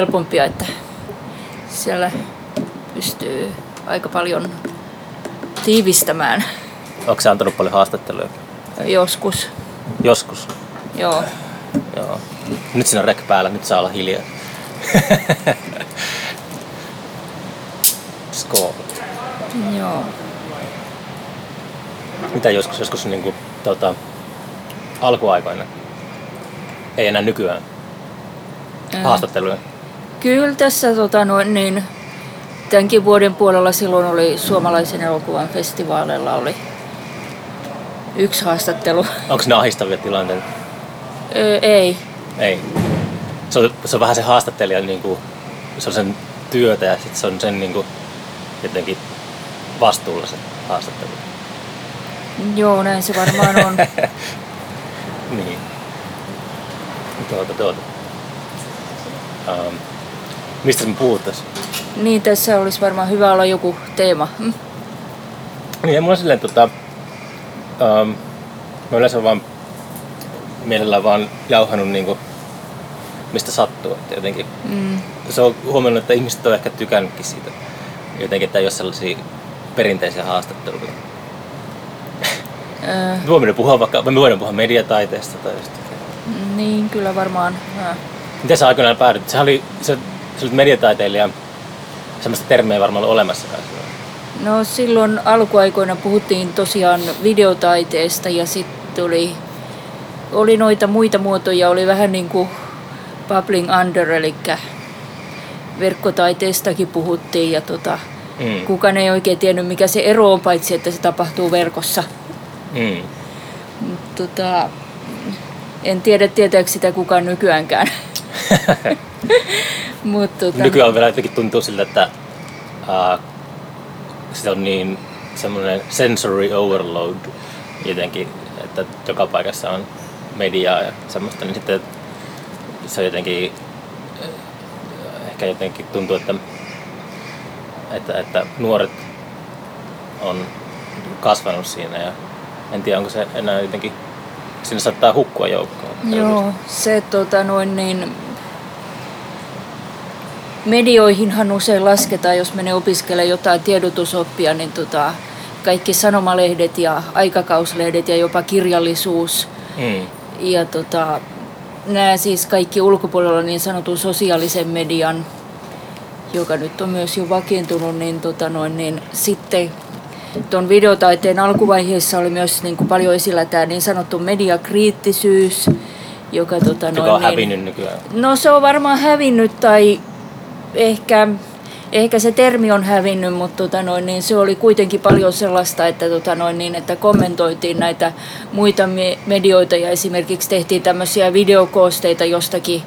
helpompia, että siellä pystyy aika paljon tiivistämään Onko se antanut paljon haastatteluja? joskus. Joskus. Joo. Joo. Nyt siinä on rek päällä, nyt saa olla hiljaa. Skål. Joo. Mitä joskus, joskus niin kuin, tota, alkuaikoina? Ei enää nykyään. Haastatteluja. Kyllä tässä tota, noin, niin, tämänkin vuoden puolella silloin oli suomalaisen elokuvan festivaaleilla oli yksi haastattelu. Onko ne ahistavia tilanteita? Ö, ei. Ei. Se on, se on vähän se haastattelija, niin kuin, se on sen työtä ja sitten se on sen niin kuin, jotenkin vastuulla se haastattelu. Joo, näin se varmaan on. Niin. Tuota, tuota. Um, mistä me puhuttaisiin? niin tässä olisi varmaan hyvä olla joku teema. Hm? Niin, mulla on silleen, tota, um, mä yleensä vaan mielellään vaan jauhanut niinku, mistä sattuu. Että jotenkin, Mm. se on huomannut, että ihmiset on ehkä tykännytkin siitä. Jotenkin, että ei ole sellaisia perinteisiä haastatteluja. Ö, Me voimme puhua vaikka, me voidaan puhua mediataiteesta tai jostakin. niin, kyllä varmaan. Ö. Miten sä aikoinaan päädyt? Sehän oli, se, mediataiteilija, semmoista termiä varmaan ollut olemassa. No silloin alkuaikoina puhuttiin tosiaan videotaiteesta ja sitten oli, oli noita muita muotoja, oli vähän niin kuin bubbling under, eli verkkotaiteestakin puhuttiin ja tota, Mm. kukaan ei oikein tiennyt mikä se ero on, paitsi että se tapahtuu verkossa. Mm. Mut tota, en tiedä tietääkö sitä kukaan nykyäänkään. Mut tota, Nykyään vielä jotenkin tuntuu siltä, että uh, se on niin semmoinen sensory overload jotenkin, että joka paikassa on mediaa ja semmoista, niin sitten se on jotenkin, eh, ehkä jotenkin tuntuu, että, että, että nuoret on kasvanut siinä ja en tiedä, onko se enää jotenkin, siinä saattaa hukkua joukkoon. Joo, se tota noin niin... Medioihinhan usein lasketaan, jos menee opiskelemaan jotain tiedotusoppia, niin tota, kaikki sanomalehdet ja aikakauslehdet ja jopa kirjallisuus. Mm. Ja tota, nämä siis kaikki ulkopuolella niin sanotun sosiaalisen median, joka nyt on myös jo vakiintunut, niin, tota noin, niin sitten tuon videotaiteen alkuvaiheessa oli myös niin kuin paljon esillä tämä niin sanottu mediakriittisyys, joka, tota Joka noin, on niin, hävinnyt nykyään. No se on varmaan hävinnyt tai ehkä, ehkä se termi on hävinnyt, mutta tota noin, niin se oli kuitenkin paljon sellaista, että, tota noin, niin, että kommentoitiin näitä muita me- medioita ja esimerkiksi tehtiin tämmöisiä videokoosteita jostakin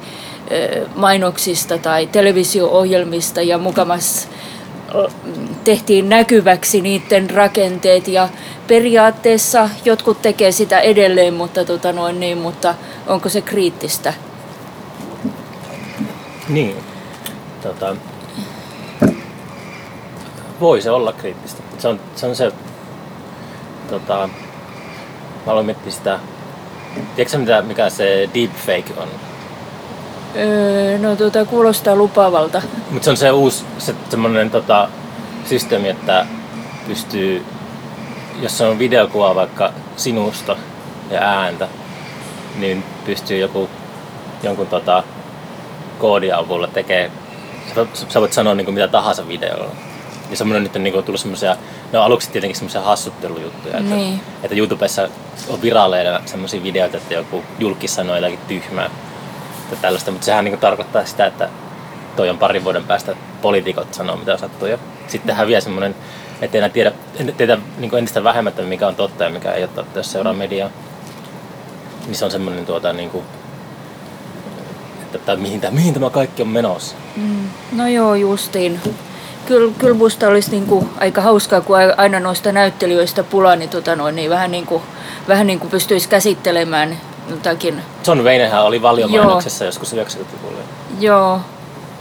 mainoksista tai televisio-ohjelmista ja mukamas tehtiin näkyväksi niiden rakenteet ja periaatteessa jotkut tekee sitä edelleen, mutta, tota noin, niin, mutta onko se kriittistä? Niin. Tota, voi se olla kriittistä. Se on se, on se tota, mä aloin miettiä sitä, tiedätkö mitä, mikä se deepfake on? Öö, no tuota, kuulostaa lupaavalta. Mutta se on se uusi se, semmoinen tota, systeemi, että pystyy, jos se on videokuva vaikka sinusta ja ääntä, niin pystyy joku, jonkun tota, koodin avulla tekee, sä, sä voit sanoa niin kuin mitä tahansa videolla. Ja semmoinen nyt on niin kuin tullut semmoisia, ne on aluksi tietenkin semmoisia hassuttelujuttuja, että, Niin. että YouTubessa on viraaleina semmoisia videoita, että joku julkki sanoo jotakin tyhmää ja tällaista, mutta sehän niin kuin tarkoittaa sitä, että toi on parin vuoden päästä poliitikot sanoo mitä sattuu ja sitten häviää semmoinen, että enää tiedä, tiedä niin entistä vähemmän, että mikä on totta ja mikä ei ole totta, jos seuraa mediaa. Niin se on semmoinen tuota niin kuin, että, että mihin, tämä, mihin tämä kaikki on menossa. Mm. No joo, justiin. Kyllä, kyllä musta olisi niinku aika hauskaa, kun aina noista näyttelijöistä pulaa, niin, tota noin, niin vähän, niinku, vähän niinku pystyisi käsittelemään jotakin. John Waynehän oli valiomainoksessa joskus 90-luvulla. Joo,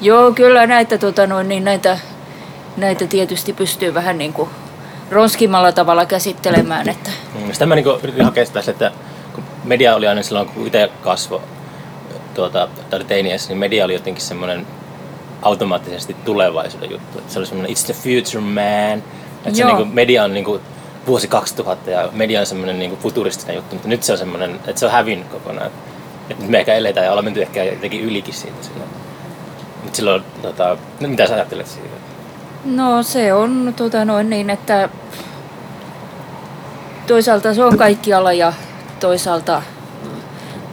joo kyllä näitä, tota noin, niin näitä, näitä tietysti pystyy vähän niinku ronskimmalla tavalla käsittelemään. Että, Mm, Sitä mä niin yritin hakea sitä, että kun media oli aina silloin, kun itse kasvoi tuota, tai teiniässä, niin media oli jotenkin semmoinen automaattisesti tulevaisuuden juttu. Että se oli semmoinen it's the future man. Että se Joo. niinku, media on niinku vuosi 2000 ja media on semmoinen niinku futuristinen juttu, mutta nyt se on semmoinen, että se on hävinnyt kokonaan. Että nyt me ehkä eletään ja ollaan menty ehkä jotenkin ylikin siitä silloin. Mutta silloin, tota, no mitä sä ajattelet siitä? No se on tota noin niin, että toisaalta se on kaikkialla ja toisaalta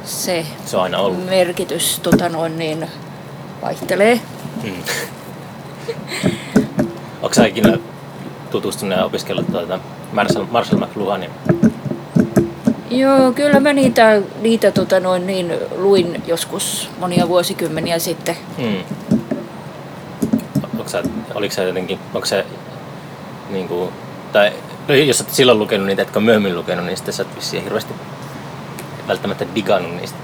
se Se on aina ollut. merkitys tota noin niin, vaihtelee. Mm. Onko sä ikinä tutustunut ja opiskellut tuota Marshall, Marshall McLuhanin? Joo, kyllä mä niitä, niitä tota noin niin, luin joskus monia vuosikymmeniä sitten. Mm. Onko sä, oliko se jotenkin, onko se niin kuin, tai no jos olet silloin lukenut niitä, etkä myöhemmin lukenut, niin sitten sä et vissiin hirveästi välttämättä digannut niistä.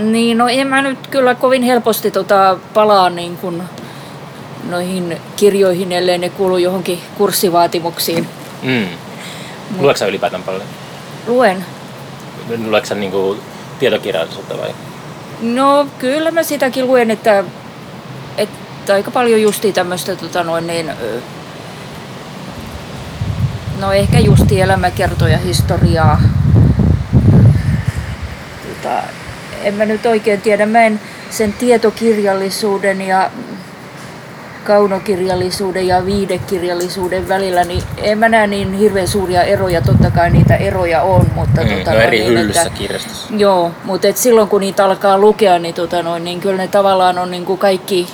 Niin, no en mä nyt kyllä kovin helposti tota palaa niin kuin noihin kirjoihin, ellei ne kuulu johonkin kurssivaatimuksiin. Mm. Luetko sä ylipäätään paljon? Luen. Luetko sä niin kuin tietokirjallisuutta vai? No kyllä mä sitäkin luen, että, että aika paljon justi tämmöistä tota noin niin, no ehkä justi elämäkertoja, historiaa. Tota, en mä nyt oikein tiedä, mä en sen tietokirjallisuuden ja kaunokirjallisuuden ja viidekirjallisuuden välillä, niin en mä näe niin hirveän suuria eroja, totta kai niitä eroja on, mutta Mm, tota no eri niin, hyllyssä että- kirjastossa. Joo, mutta et silloin kun niitä alkaa lukea, niin, tota noin, niin kyllä ne tavallaan on niin kuin kaikki,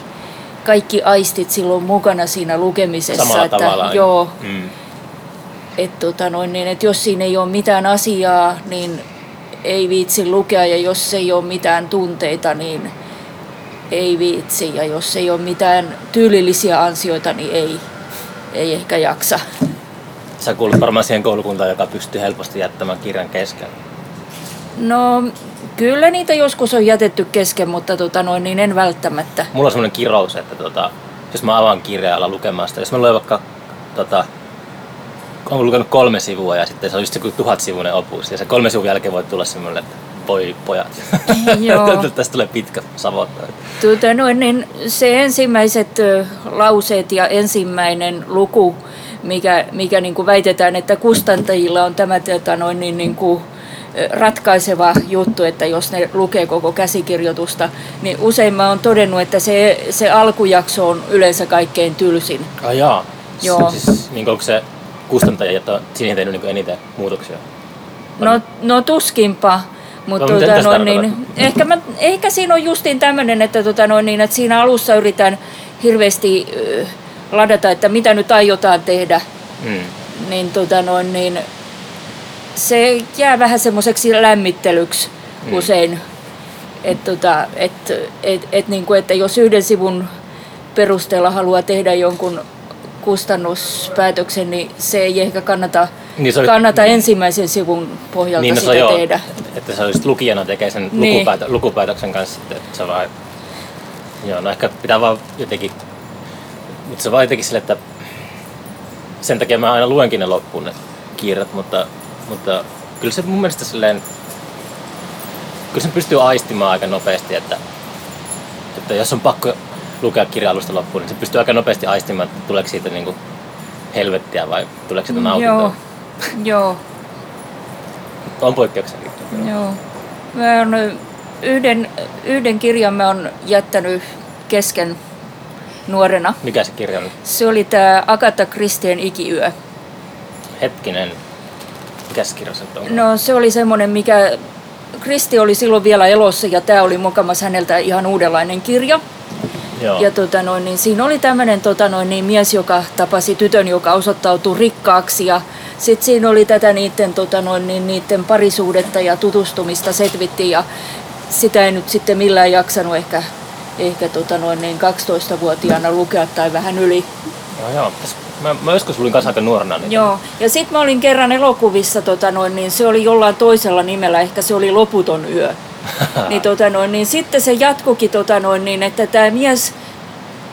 kaikki aistit silloin mukana siinä lukemisessa. Samalla että, tavalla. Joo, Mm. et, tota noin, niin, et jos siinä ei ole mitään asiaa, niin ei viitsi lukea ja jos ei ole mitään tunteita, niin ei viitsi. Ja jos ei ole mitään tyylillisiä ansioita, niin ei, ei ehkä jaksa. Sä kuulut varmaan siihen koulukuntaan, joka pystyy helposti jättämään kirjan kesken. No kyllä niitä joskus on jätetty kesken, mutta tota noin, niin en välttämättä. Mulla on semmoinen kirous, että tota, jos mä avaan kirjaa ja lukemaan sitä, jos mä luen vaikka tota, olen lukenut kolme sivua ja sitten se on just joku tuhatsivuinen opus ja se kolme sivun jälkeen voi tulla semmoinen, että voi pojat. Joo. Tästä tulee pitkä savotta. Tuota, noin, niin se ensimmäiset lauseet ja ensimmäinen luku, mikä, mikä niin kuin väitetään, että kustantajilla on tämä tota, noin, niin, niin kuin, ratkaiseva juttu, että jos ne lukee koko käsikirjoitusta, niin usein mä oon todennut, että se, se alkujakso on yleensä kaikkein tylsin. Ah jaa. Joo. Siis, niin onko se kustantaja, jota siihen tehnyt niin eniten muutoksia? No, no tuskinpa. Mutta No, tässä noin, niin, ehkä, mä, ehkä siinä on justiin tämmöinen, että, tota, noin, niin, että siinä alussa yritän hirveästi ö, ladata, että mitä nyt aiotaan tehdä. Mm. Niin, tota, noin, niin se jää vähän semmoiseksi lämmittelyksi Mm. mm. usein. Et, tota, et, et, et, niin kuin, että jos yhden sivun perusteella haluaa tehdä jonkun kustannuspäätöksen, niin se ei ehkä kannata, Niin se oli- kannata ensimmäisen sivun pohjalta Niin, no se sitä on joo, tehdä. että se olisi lukijana tekee sen Niin. lukupäätö, lukupäätöksen kanssa että se on vaan, joo, no ehkä pitää vaan jotenkin, mutta se vaan jotenkin sille, että sen takia mä aina luenkin ne loppuun ne kirjat, mutta, mutta kyllä se mun mielestä silleen, kyllä sen pystyy aistimaan aika nopeasti, että, että jos on pakko lukea kirja alusta loppuun, niin se pystyy aika nopeasti aistimaan, että tuleeko siitä niinku helvettiä vai tuleeko siitä nautintoa. Joo, joo, On poikkeuksellinen. joo. Mä oon yhden, yhden kirjan mä oon jättänyt kesken nuorena. Mikä se kirja on? Se oli tämä Agatha Christien ikiyö. Hetkinen. Mikä se kirja on? No se oli semmoinen, mikä Kristi oli silloin vielä elossa ja tämä oli mukamas häneltä ihan uudenlainen kirja. Joo. Ja tota noin, niin siinä oli tämmöinen tota noin, niin mies, joka tapasi tytön, joka osoittautui rikkaaksi. Ja sitten siinä oli tätä niiden, tota noin, niin, niiden parisuudetta ja tutustumista setvittiin. Ja sitä ei nyt sitten millään jaksanut ehkä, ehkä tota noin, niin 12-vuotiaana lukea tai vähän yli. joo, joo. Mä, mä joskus luin kanssa aika nuorena. Niin... Joo, ja sitten mä olin kerran elokuvissa, tota noin, niin se oli jollain toisella nimellä, ehkä se oli Loputon yö. Niin, tota noin, niin sitten se jatkukin, tota noin, niin, että tämä mies,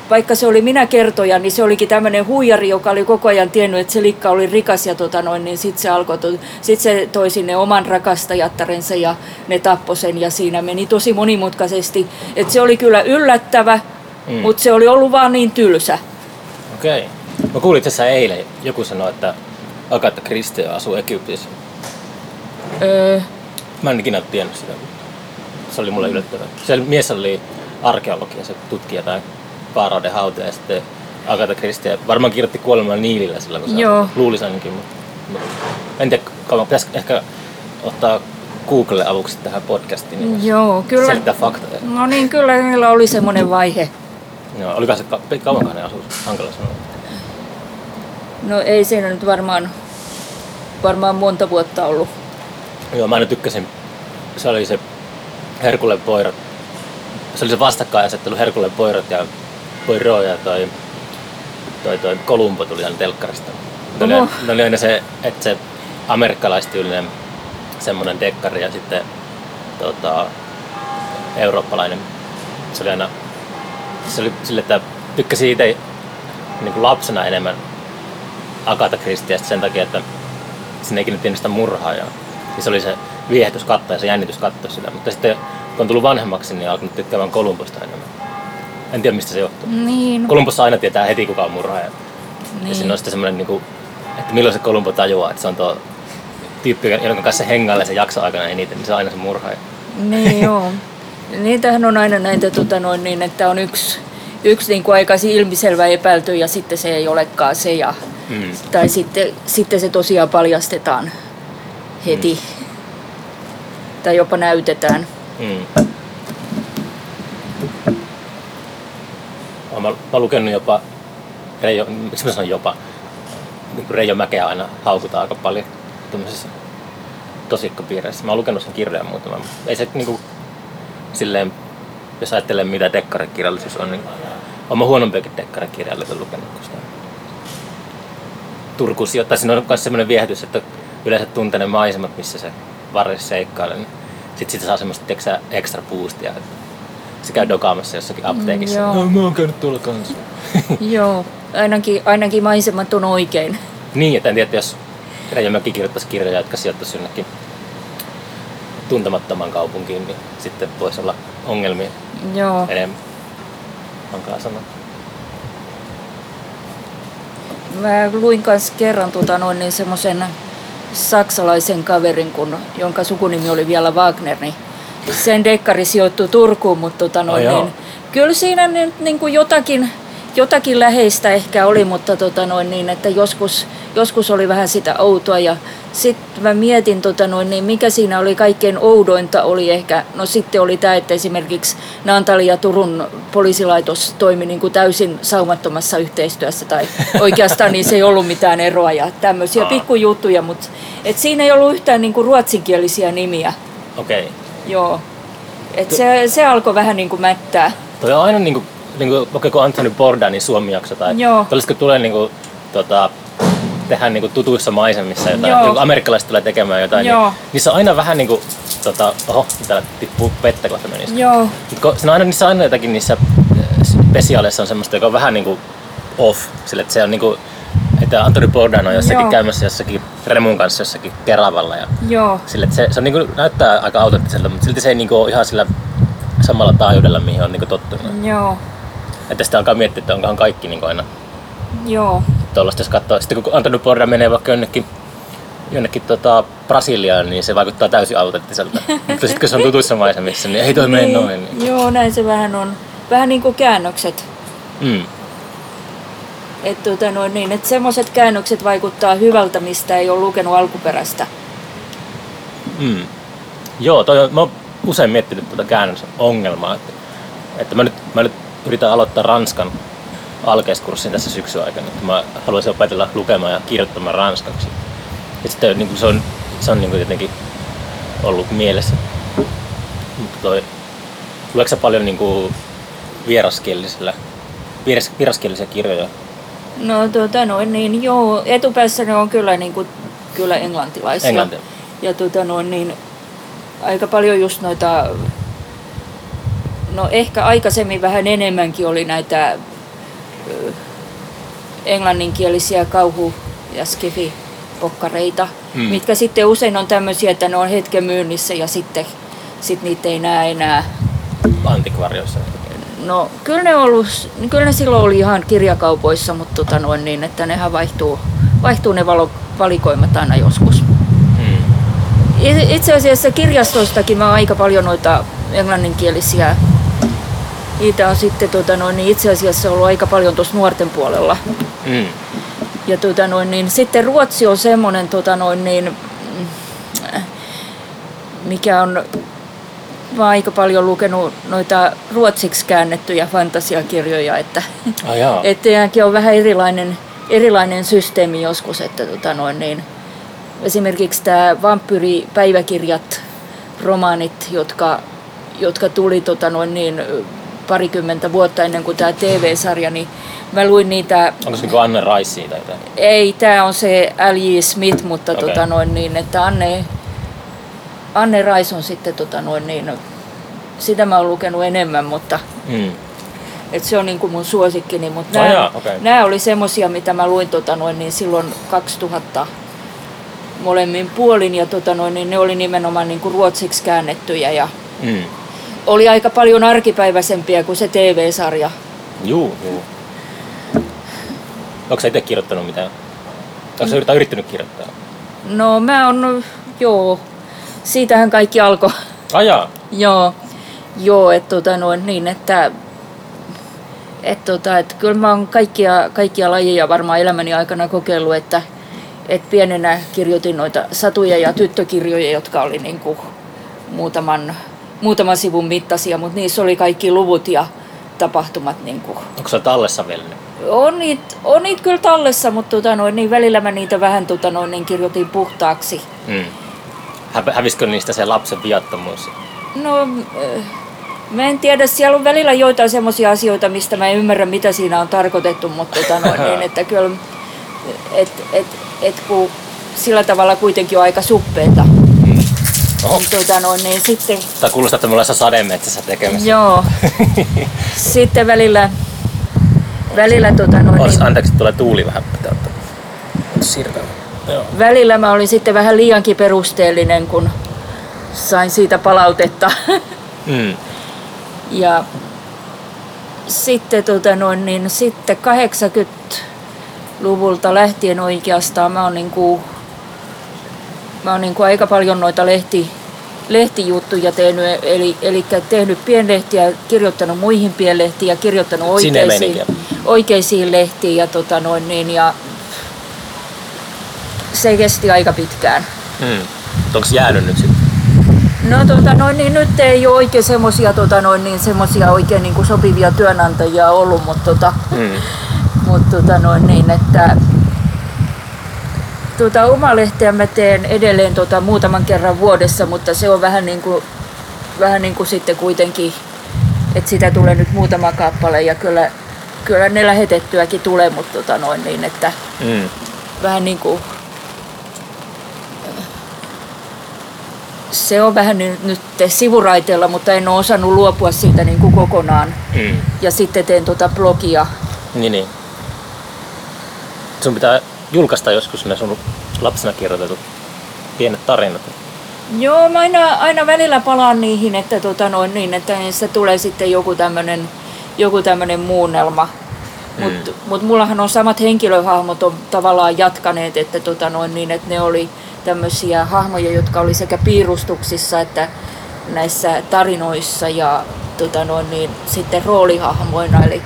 vaikka se oli minä kertoja, niin se olikin tämmöinen huijari, joka oli koko ajan tiennyt, että se likka oli rikas ja tota noin, niin sitten se alkoi, to, sit se toi sinne oman rakastajattarensa ja ne tappoi sen ja siinä meni tosi monimutkaisesti. Et se oli kyllä yllättävä, mm. mutta se oli ollut vaan niin tylsä. Okei. Okay. Mä kuulin tässä eilen, joku sanoi, että Agatha Christie asuu Egyptissä. Öö, Mä en ikinä tiennyt sitä. Se oli mulle yllättävää. Se mies oli arkeologi ja se tutki jotain vaarauden hautoja ja sitten Agatha Christie varmaan kirjoitti kuolemaan Niilillä sillä, kun se Joo. luulisi ainakin. Mutta, mutta en tiedä, pitäisi ehkä ottaa Google avuksi tähän podcastiin. Niin joo, kyllä. Selittää faktoja. No niin, kyllä niillä oli semmoinen vaihe. Joo, oliko se ka- kauankaan ne asuus? Hankala sanoa. No ei siinä nyt varmaan, varmaan monta vuotta ollut. Joo, mä aina tykkäsin. Se oli se Herkulen poirat. Se oli se vastakkainasettelu Herkulen poirat ja Poirot ja toi, toi, toi Kolumbo tuli aina telkkarista. Ne oli, Oho. ne oli aina se, että se amerikkalaistyylinen semmoinen dekkari ja sitten tota, eurooppalainen. Se oli aina se oli sille, että tykkäsin itse niin kuin lapsena enemmän Agatha Christiasta sen takia, että sinne ikinä tiennyt sitä murhaa. Ja, ja se oli se viehätys katsoa ja se jännitys katsoa sitä. Mutta sitten kun on tullut vanhemmaksi, niin on alkanut tykkäämään Kolumbosta enemmän. En tiedä mistä se johtuu. Niin, Kolumbossa aina tietää heti kuka on murhaaja. Ja niin. siinä on sitten semmoinen, niin kuin, että milloin se Kolumbo tajuaa, että se on tuo tyyppi, jonka kanssa se hengailee sen jakso aikana eniten, niin se on aina se murhaaja. Niin joo. Niitähän on aina näitä tota noin, niin, että on yksi, yksi niin kuin aikaisin ilmiselvä epäilty ja sitten se ei olekaan se. Ja, Mm. tai sitten, sitten se tosiaan paljastetaan heti. Mm. Tai jopa näytetään. Mm. Olen mä, mä lukenut jopa, Reijo, miksi mä sanon jopa, niin Reijo Mäkeä aina haukutaan aika paljon tämmöisissä tosikkopiireissä. Mä oon lukenut sen kirjan muutaman, ei se niinku, silleen, jos ajattelee mitä dekkarikirjallisuus on, niin on mä huonompiakin dekkarikirjallisuutta lukenut kuin sitä. Turku sijoittaa, siinä on myös semmoinen viehätys, että yleensä tuntee ne maisemat, missä se varressa seikkailee, niin sit siitä saa semmoista tiiäksä, extra boostia, että se käy dokaamassa jossakin apteekissa. joo. No, mä oon käynyt tuolla kanssa. Joo, ainakin, ainakin maisemat on oikein. Niin, että en tiedä, että jos Reijo Mäki kirjoittaisi kirjoja, jotka sijoittaisi jonnekin tuntemattoman kaupunkiin, niin sitten voisi olla ongelmia Joo, enemmän. Hankala sanoa. mä luin kanssa kerran tota noin, niin semmoisen saksalaisen kaverin, kun, jonka sukunimi oli vielä Wagner, niin sen dekkari sijoittui Turkuun, mutta tota noin, jaa. niin, kyllä siinä nyt niin kuin jotakin, jotakin läheistä ehkä oli, mutta tota noin, niin, että joskus, joskus oli vähän sitä outoa ja sitten mä mietin, tota noin, niin mikä siinä oli kaikkein oudointa oli ehkä, no sitten oli tämä, että esimerkiksi Naantalin ja Turun poliisilaitos toimi niin kuin täysin saumattomassa yhteistyössä tai oikeastaan niin se ei ollut mitään eroa ja tämmöisiä pikkujuttuja, mutta et siinä ei ollut yhtään niin kuin ruotsinkielisiä nimiä, Okei. Okay. joo. Et se, se alkoi vähän niin kuin mättää. Toi on aina niinku, niinku okei, kun Anthony Bourdainin Suomi-jakso tai Joo. kun tulee niinku, tota, tehdään niinku tutuissa maisemissa jotain, Joo. joku amerikkalaiset tulee tekemään jotain, Joo. niin niissä on aina vähän niinku, tota, oho, täällä tippuu vettä kohta menisi. Joo, Mut siinä on aina, niissä on aina jotakin niissä äh, spesiaaleissa on semmoista, joka on vähän niinku off, sille, että se on niinku, että Anthony Bourdain on jossakin Joo. käymässä jossakin Remun kanssa jossakin Keravalla ja joo, sille, että se, se on niinku, näyttää aika autenttiselta, mutta silti se ei niinku ole ihan sillä samalla taajuudella, mihin on niinku tottunut. joo, Että sitten alkaa miettiä, että onkohan kaikki niin aina joo, tuollaista, jos katsoo. Sitten kun Antonio Borda menee vaikka jonnekin, jonnekin tota Brasiliaan, niin se vaikuttaa täysin autenttiselta. Mutta sitten kun se on tutuissa maisemissa, niin ei toi mene noin. Niin. Joo, näin se vähän on. Vähän niin kuin käännökset. Mm. Että tota noin niin, et semmoiset käännökset vaikuttaa hyvältä, mistä ei ole lukenut alkuperäistä. Mm. Joo, toi on, mä oon usein miettinyt tuota käännösongelmaa. Että, että mä, nyt, mä nyt yritän aloittaa Ranskan alkeiskurssin tässä syksyn aikana. Että mä haluaisin opetella lukemaan ja kirjoittamaan ranskaksi. Ja sitten niin kuin se on, se on niin kuin jotenkin ollut mielessä. Mutta toi, luetko sä paljon niin kuin vieraskielisellä, vieras, vieraskielisiä kirjoja? No tota noin niin, joo, etupäässä ne on kyllä, niin kuin, kyllä englantilaisia. Englantia. Ja tota noin niin, aika paljon just noita, no ehkä aikaisemmin vähän enemmänkin oli näitä ö, englanninkielisiä kauhu- ja skifi-pokkareita, Mm. mm. mitkä sitten usein on tämmöisiä, että ne on hetken myynnissä ja sitten sit niitä ei näe enää. Antikvarjoissa. No kyllä ne, ollut, kyllä ne silloin oli ihan kirjakaupoissa, mutta tota noin, niin, että nehän vaihtuu, vaihtuu ne valo, valikoimat aina joskus. Mm. Itse asiassa kirjastoistakin mä oon aika paljon noita englanninkielisiä. Niitä on sitten tota noin, niin itse asiassa ollut aika paljon tuossa nuorten puolella. Mm. Ja tota noin, niin sitten Ruotsi on semmoinen, tota noin, niin, mikä on mä oon aika paljon lukenut noita ruotsiksi käännettyjä fantasiakirjoja, että Ah, että on vähän erilainen, erilainen systeemi joskus, että tota noin, niin, esimerkiksi tämä vampyyripäiväkirjat, romaanit, jotka, jotka tuli tota noin, niin, parikymmentä vuotta ennen kuin tämä TV-sarja, niin mä luin niitä... Onko se niin Anne Rice siitä jotain? Ei, tämä on se L.J. Smith, mutta okay. tota noin, niin, että Anne, Anne Rais on sitten tota noin, niin, sitä mä oon lukenut enemmän, mutta Mm. et se on niin kuin mun suosikkini, mutta Oh nämä, okei. nämä oli semmosia, mitä mä luin tota noin, niin silloin 2000 molemmin puolin ja tota noin, niin ne oli nimenomaan niin kuin ruotsiksi käännettyjä ja Mm. Oli aika paljon arkipäiväisempiä kuin se TV-sarja. Juu, juu. Onko sä itse kirjoittanut mitään? Onko sä yrittänyt kirjoittaa? No mä on, joo, siitähän kaikki alkoi. Ajaa. Joo, joo että tota noin, niin, että et tota, et kyllä mä oon kaikkia, kaikkia lajeja varmaan elämäni aikana kokeillut, että et pienenä kirjoitin noita satuja ja tyttökirjoja, jotka oli niinku muutaman, muutaman sivun mittaisia, mutta niissä oli kaikki luvut ja tapahtumat. Niinku. Onko se tallessa vielä? On niitä on niit kyllä tallessa, mutta tota noin, niin välillä mä niitä vähän tota noin, niin kirjoitin puhtaaksi. Mm. Hä- hävisikö niistä se lapsen viattomuus? No, äh, mä en tiedä, siellä on välillä joitain semmoisia asioita, mistä mä en ymmärrä, mitä siinä on tarkoitettu, mutta tota noin, niin, että kyllä, et, et, et, kun sillä tavalla kuitenkin on aika suppeeta, Oho. niin, tota noin, niin sitten, Tai kuulostaa, että me ollaan sademetsässä tekemässä. joo, sitten välillä, välillä, tota noin, Olis, niin, anteeksi, tulee tuuli vähän. Pitää ottaa. Sirkalla. Joo. välillä mä olin sitten vähän liiankin perusteellinen, kun sain siitä palautetta. Mm. Ja sitten, tota noin, niin sitten 80-luvulta lähtien oikeastaan mä oon, niinku, mä oon niinku aika paljon noita lehti, lehtijuttuja tehnyt, eli, eli tehnyt pienlehtiä, kirjoittanut muihin pienlehtiin ja kirjoittanut oikeisiin, oikeisiin lehtiin ja, tota noin, niin, ja se kesti aika pitkään. Mm. Onko jäänyt nyt sitten? No tota noin, niin nyt ei ole oikein semmosia, tota noin, niin semmosia oikein niin kuin sopivia työnantajia ollut, mutta tota, Mm. mut, tota noin, niin, että tota, oma lehteä mä teen edelleen tota, muutaman kerran vuodessa, mutta se on vähän niin kuin, vähän niin kuin sitten kuitenkin, että sitä tulee nyt muutama kappale ja kyllä, kyllä ne lähetettyäkin tulee, mutta tota noin, niin, että Mm. vähän niin kuin se on vähän nyt, nyt sivuraiteella, mutta en ole osannut luopua siitä niin kuin kokonaan. Mm. Ja sitten teen tuota blogia. Niin, niin. Sun pitää julkaista joskus ne sun lapsena kirjoitetut pienet tarinat. Joo, mä aina, aina välillä palaan niihin, että, tota noin, niin, että niistä tulee sitten joku tämmöinen joku tämmönen muunnelma. Mutta Mm. mut mullahan on samat henkilöhahmot on tavallaan jatkaneet, että, tota noin, niin, että ne oli tämmöisiä hahmoja, jotka oli sekä piirustuksissa että näissä tarinoissa ja tota noin, niin, sitten roolihahmoina. Eli,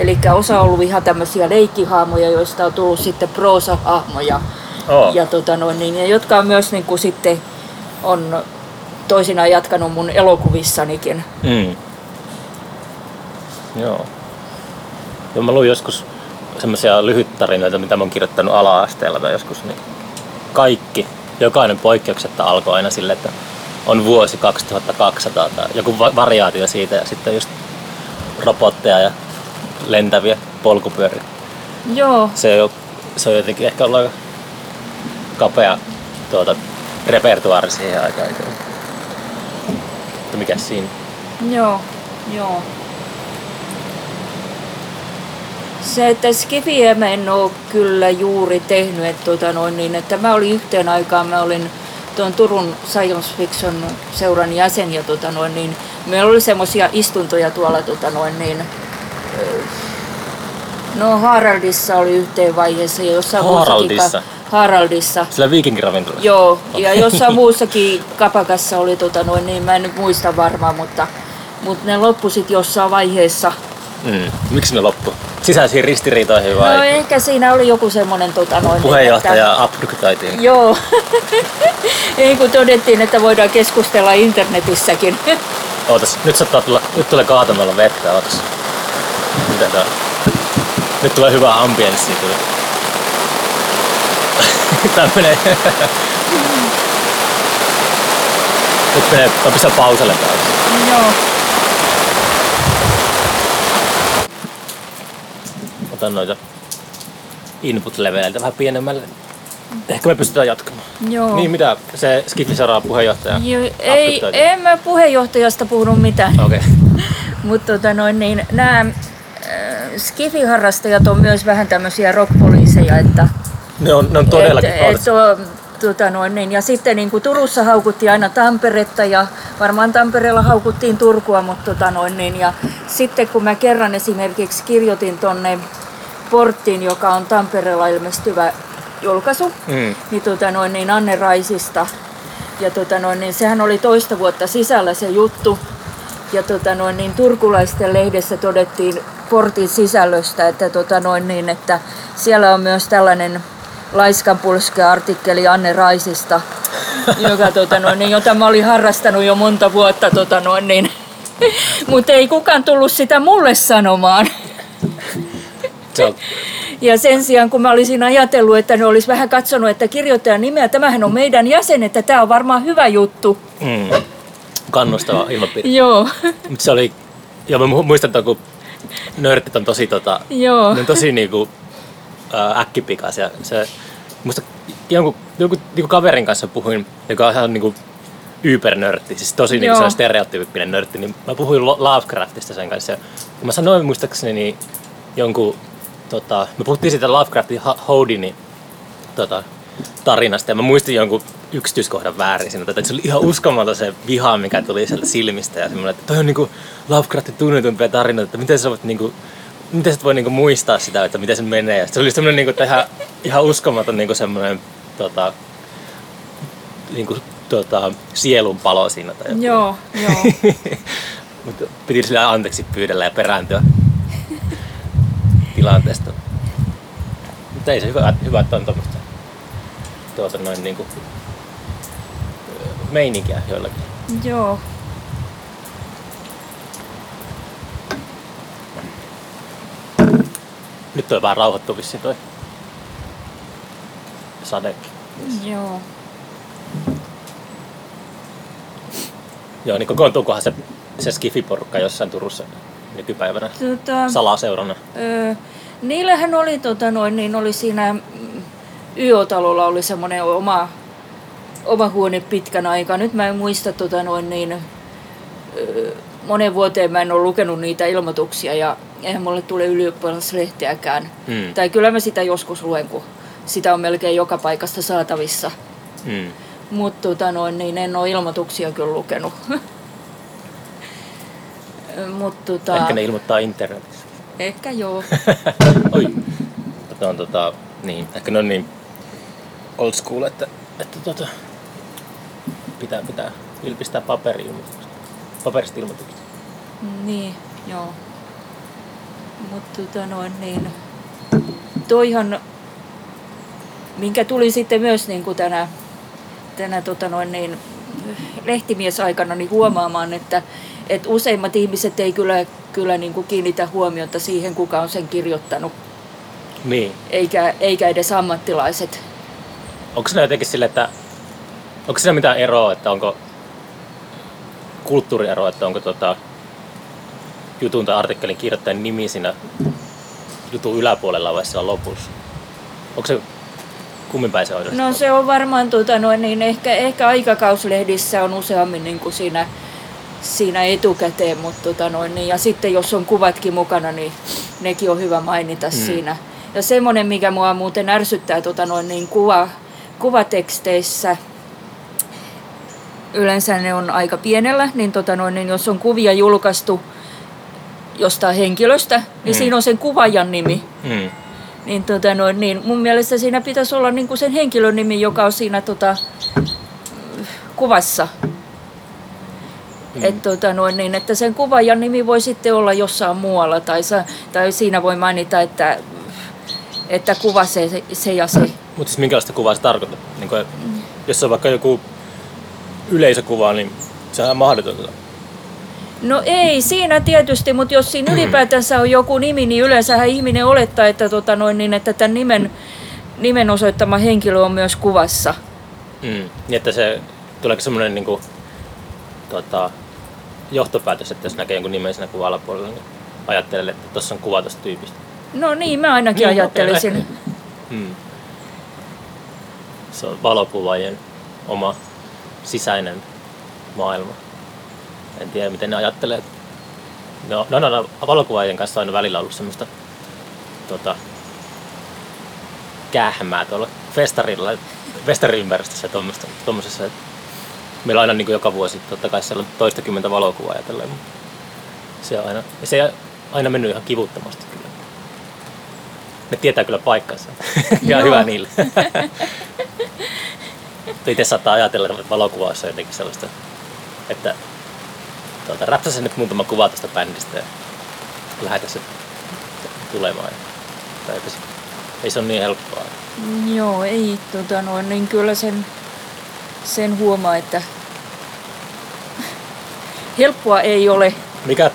eli osa on ollut ihan tämmöisiä leikkihahmoja, joista on tullut sitten proosahahmoja. Oh. Ja, tota noin, niin, ja jotka on myös niin kuin sitten on toisinaan jatkanut mun elokuvissanikin. Mm. Joo. Joo, mä luin joskus semmoisia lyhyttarinoita, mitä mä oon kirjoittanut ala-asteella tai joskus, niin kaikki, jokainen poikkeuksetta alkoi aina sille, että on vuosi 2200 tai joku va- variaatio siitä ja sitten just robotteja ja lentäviä polkupyöriä. Joo, Se on, se on jotenkin ehkä ollut aika kapea tuota, repertuaari siihen aikaan. Mutta mikä siinä? joo, joo. Se, että Skifiä mä en oo kyllä juuri tehnyt, että, tota noin, niin, että mä olin yhteen aikaan, mä olin tuon Turun Science Fiction seuran jäsen ja tota noin, niin meillä oli semmoisia istuntoja tuolla tota noin, niin, No Haraldissa oli yhteen vaiheessa ja jossain Haraldissa? Haraldissa. Sillä viikinkiravintolassa? Joo, ja jossain muussakin kapakassa oli, tota noin, niin mä en nyt muista varmaan, mutta, mutta ne loppu sitten jossain vaiheessa. Mm. Miksi ne loppu? Sisäisiin ristiriitoihin vai No ehkä siinä oli joku semmoinen tota noin, puheenjohtaja abduktaitiin? Että, joo. Ei kun todettiin, että voidaan keskustella internetissäkin. Ootas, nyt saattaa tulla, nyt tulee kaatamalla vettä, ootas. On? Nyt tulee hyvä ambienssi kyllä. Tää menee... Nyt menee, mä pistän pauselle taas. joo. Otan noita input-leveleiltä vähän pienemmälle. Ehkä me pystytään jatkamaan. Joo. Niin, mitä se Skifisaraa puheenjohtaja? Joo, ei, en mä puheenjohtajasta puhunut mitään. Okei. Okay. Mutta tota noin, niin, nämä skifiharrastajat on myös vähän tämmöisiä rockpoliiseja, että Ne on, ne on todellakin et, et se on, tota noin, niin, ja sitten niin kuin Turussa haukuttiin aina Tamperetta ja varmaan Tampereella haukuttiin Turkua, mutta tota noin, niin, ja sitten kun mä kerran esimerkiksi kirjoitin tonne Porttiin, joka on Tampereella ilmestyvä julkaisu, Mm. niin, tota noin, niin Anne Raisista. Ja tota noin, niin sehän oli toista vuotta sisällä se juttu. Ja tota noin, niin turkulaisten lehdessä todettiin portin sisällöstä, että, tota noin, niin, että siellä on myös tällainen laiskanpulske artikkeli Anne Raisista, joka, tota noin, niin, jota mä olin harrastanut jo monta vuotta. Tota noin, niin, mutta ei kukaan tullut sitä mulle sanomaan. Ja sen sijaan, kun mä olisin ajatellut, että ne olisi vähän katsonut, että kirjoittajan nimeä, tämähän on meidän jäsen, että tämä on varmaan hyvä juttu. mm, kannustava ilmapiiri. Joo, Mutta se oli, ja mä mu- muistan, että kun nörtit on tosi, tota, joo, ne on tosi niinku, äkkipikaisia. Se, muista jonkun, jonkun niinku kaverin kanssa puhuin, joka on ihan niinku ybernörtti, siis tosi niinku sellainen stereotyyppinen nörtti, niin mä puhuin Lo- Lovecraftista sen kanssa. Ja mä sanoin muistaakseni jonkun, tota, me puhuttiin siitä Lovecraftin Houdinin tota, tarinasta ja mä muistin jonkun yksityiskohdan väärin siinä, että se oli ihan uskomaton se viha, mikä tuli sieltä silmistä ja semmoinen, että toi on niinku Lovecraftin tunnetumpia tarinoita, että miten sä voit niinku, miten sä voi niinku muistaa sitä, että miten se menee. Ja se oli semmoinen niinku, että ihan, ihan uskomaton niinku semmoinen tota, niinku, tota, sielun palo siinä. Tai joku. joo, joo. Mutta piti sillä anteeksi pyydellä ja perääntyä tilanteesta. Mutta ei se hyvä, hyvä että on tuommoista tuota noin niinku meininkiä joillakin. joo. Nyt toi vähän rauhoittu vissiin toi sade. Joo. Joo, niin kokoontuukohan se, se skifiporukka jossain Turussa nykypäivänä Tota, salaseurana. ö, niillähän oli, tota noin, niin oli siinä YO-talolla oli semmoinen oma, oma huone pitkän aikaa. Nyt mä en muista tota noin niin, monen vuoteen mä en ole lukenut niitä ilmoituksia ja eihän mulle tule ylioppilaslehtiäkään. Mm. Tai kyllä mä sitä joskus luen, kun sitä on melkein joka paikasta saatavissa. Mm. Mutta tota noin, niin en ole ilmoituksia kyllä lukenut. Mutta tota, Ehkä ne ilmoittaa internetissä. ehkä joo. Oi. Mutta on tota, niin, ehkä ne on niin old school, että, että tota, pitää, pitää ylpistää paperi-ilmoitukset. Paperista ilmoitukset. niin, joo. Mutta tota noin, niin, toihan, minkä tuli sitten myös niin kuin tänä, tänä tota noin, niin, lehtimiesaikana niin huomaamaan, että, että useimmat ihmiset ei kyllä, kyllä niin kuin kiinnitä huomiota siihen, kuka on sen kirjoittanut, Niin. eikä, eikä edes ammattilaiset. Onko se jotenkin sille, että onko siinä mitään eroa, että onko kulttuurieroa, että onko tota, jutun tai artikkelin kirjoittajan nimi siinä jutun yläpuolella vai siellä lopussa? Onko se kummin päin se on? No se on varmaan tota noin, niin ehkä, ehkä aikakauslehdissä on useammin niin kuin siinä, siinä etukäteen, mutta tota noin, niin, ja sitten jos on kuvatkin mukana, niin nekin on hyvä mainita mm. siinä. Ja semmoinen, mikä mua muuten ärsyttää tota noin, niin kuva, kuvateksteissä, yleensä ne on aika pienellä, niin, tota noin, niin jos on kuvia julkaistu jostain henkilöstä, niin Mm. siinä on sen kuvaajan nimi. Mm. Niin, tota noin, niin mun mielestä siinä pitäisi olla niin kuin sen henkilön nimi, joka on siinä tota, kuvassa. Mm. Et, tota, noin, niin, että sen kuvaajan nimi voi sitten olla jossain muualla tai, sa, tai siinä voi mainita, että, että kuva se, se ja se. Mutta siis minkälaista kuvaa se tarkoittaa? Niin kuin, jos on vaikka joku yleisökuva, niin se on mahdotonta. No ei siinä tietysti, mutta jos siinä ylipäätänsä on joku nimi, niin yleensähän ihminen olettaa, että, tota, noin, niin, että tämän nimen, nimen osoittama henkilö on myös kuvassa. Mm. Niin että se tuleeko semmoinen niin kuin, tota, johtopäätös, että jos näkee jonkun nimen siinä kuvan alapuolella, niin ajattelee, että tuossa on kuva tuosta tyypistä. No niin, mä ainakin Niin, ajattelisin. okei. Mm. Se on valokuvaajien oma sisäinen maailma. En tiedä, miten ne ajattelee. No, no, no, no valokuvaajien kanssa on aina välillä ollut semmoista tota, kähmää tuolla festarilla, festariympäristössä ja tuommoisessa. meillä on aina niin kuin joka vuosi, totta kai siellä on toistakymmentä valokuvaa ja tälleen, mutta se on aina, ja se on aina mennyt ihan kivuttomasti kyllä. Ne tietää kyllä paikkansa. ja hyvä niille. Itse saattaa ajatella, että valokuvaus on jotenkin sellaista, että tuota, räpsäsen nyt muutama kuva tästä bändistä ja lähetä se tulemaan. Tai se, ei se ole niin helppoa. Joo, ei tota noin, niin kyllä sen, sen huomaa, että helppoa ei ole. Mikä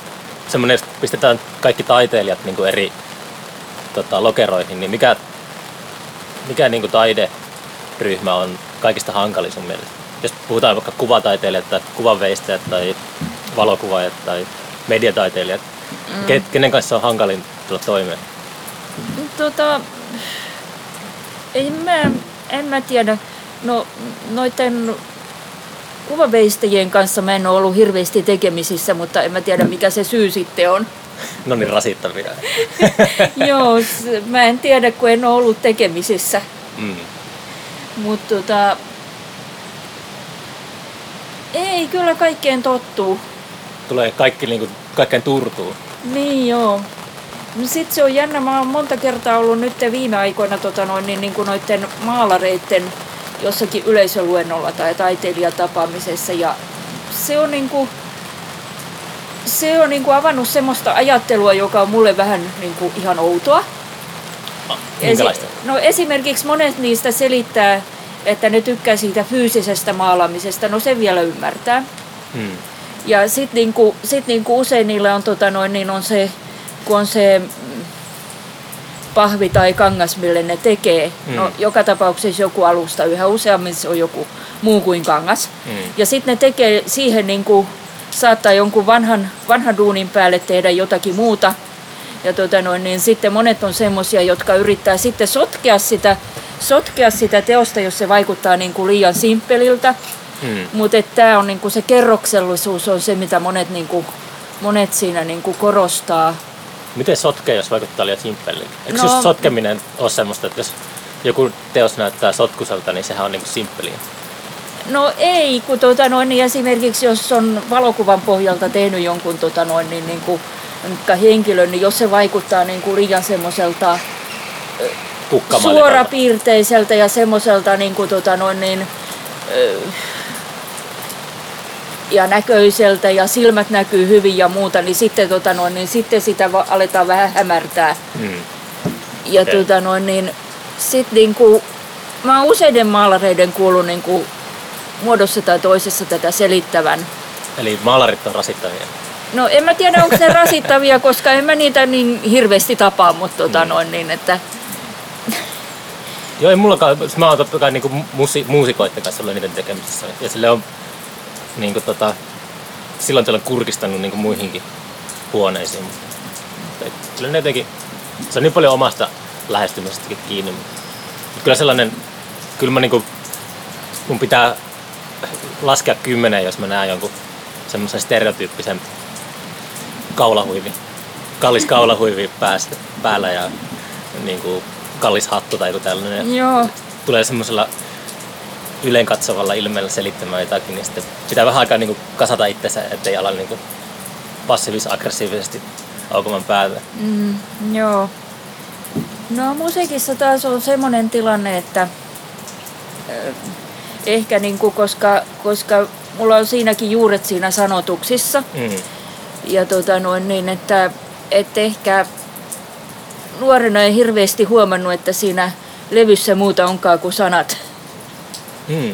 semmoinen, jos pistetään kaikki taiteilijat niin kuin eri tota, lokeroihin, niin mikä, mikä niin kuin taideryhmä on kaikista hankalin sun mielestä? Jos puhutaan vaikka kuvataiteilijat tai kuvanveistäjät tai valokuvaajat tai mediataiteilijat, mm. kenen kanssa on hankalin tulla toimeen? Tota, ei mä, en mä tiedä. No noiden kuvaveistäjien kanssa mä en ole ollut hirveästi tekemisissä, mutta en mä tiedä mikä se syy sitten on. No niin rasittavia. Joo, mä en tiedä kun en ole ollut tekemisissä. mm. Mutta tota, ei kyllä kaikkeen tottuu. Tulee kaikki niin kuin, kaikkeen turtuu. Niin joo. No sit se on jännä, mä oon monta kertaa ollut nyt viime aikoina tota noin, niin, niin kuin noiden maalareiden jossakin yleisöluennolla tai taiteilijatapaamisessa ja se on niinku, se on niinku avannut semmoista ajattelua, joka on mulle vähän niinku ihan outoa. Minkälaista? Esi- no esimerkiksi monet niistä selittää, että ne tykkää siitä fyysisestä maalaamisesta, no sen vielä ymmärtää. Mm. Ja sitten niinku, sit niinku usein niillä on, tota noin, niin on se, kun on se mm, pahvi tai kangas, mille ne tekee. Mm. No, joka tapauksessa joku alusta, yhä useammin se on joku muu kuin kangas. Mm. Ja sitten ne tekee siihen, niinku, saattaa jonkun vanhan, vanhan duunin päälle tehdä jotakin muuta. Ja tota noin, niin sitten monet on semmoisia, jotka yrittää sitten sotkea sitä, sotkea sitä teosta, jos se vaikuttaa niinku liian simppeliltä. Mm. Mutta tämä on niinku se kerroksellisuus on se, mitä monet, niinku, monet siinä niinku korostaa. Miten sotkee, jos vaikuttaa liian simppeliltä? Eikö No- sotkeminen ole semmoista, että jos joku teos näyttää sotkuselta, niin sehän on niinku simppeliä? No ei, kun tota noin, niin esimerkiksi jos on valokuvan pohjalta tehnyt jonkun tota noin, niin, niin kuin, henkilön, niin jos se vaikuttaa niin kuin liian semmoiselta suorapiirteiseltä ja semmoiselta niin kuin, tota noin, niin, ja näköiseltä ja silmät näkyy hyvin ja muuta, niin sitten, tota noin, niin sitten sitä aletaan vähän hämärtää. Mm. Ja Okei. tota noin, niin sit niinku, mä oon useiden maalareiden kuullut niinku muodossa tai toisessa tätä selittävän. Eli maalarit on rasittavia. No en mä tiedä, onko ne rasittavia, koska en mä niitä niin hirveästi tapaa, mutta tota Mm. noin niin, että Joo, ei mullakaan, siis mä oon totta kai niinku musi, muusikoiden kanssa ollut niiden tekemisissä. Ja sille on niinku tota, silloin tällöin kurkistanut niinku muihinkin huoneisiin. Mutta kyllä ne jotenkin, se on niin paljon omasta lähestymisestäkin kiinni. Mutta kyllä sellainen, kyllä mä niinku, mun pitää laskea kymmeneen, jos mä näen jonkun semmoisen stereotyyppisen kaulahuivi, kallis kaulahuivi päästä, päällä ja niin kuin kallis hattu tai joku tällainen. joo, Tulee semmoisella yleen katsovalla ilmeellä selittämään jotakin, niin sitten pitää vähän aikaa niin kuin kasata itsensä, ettei ala niin kuin passiivis-aggressiivisesti aukoman päälle. Mm, joo. No musiikissa taas on semmoinen tilanne, että ehkä niin kuin, koska, koska mulla on siinäkin juuret siinä sanotuksissa. Mm. Ja tota noin niin, että, että ehkä nuorena ei hirveästi huomannut, että siinä levyssä muuta onkaan kuin sanat. Mm.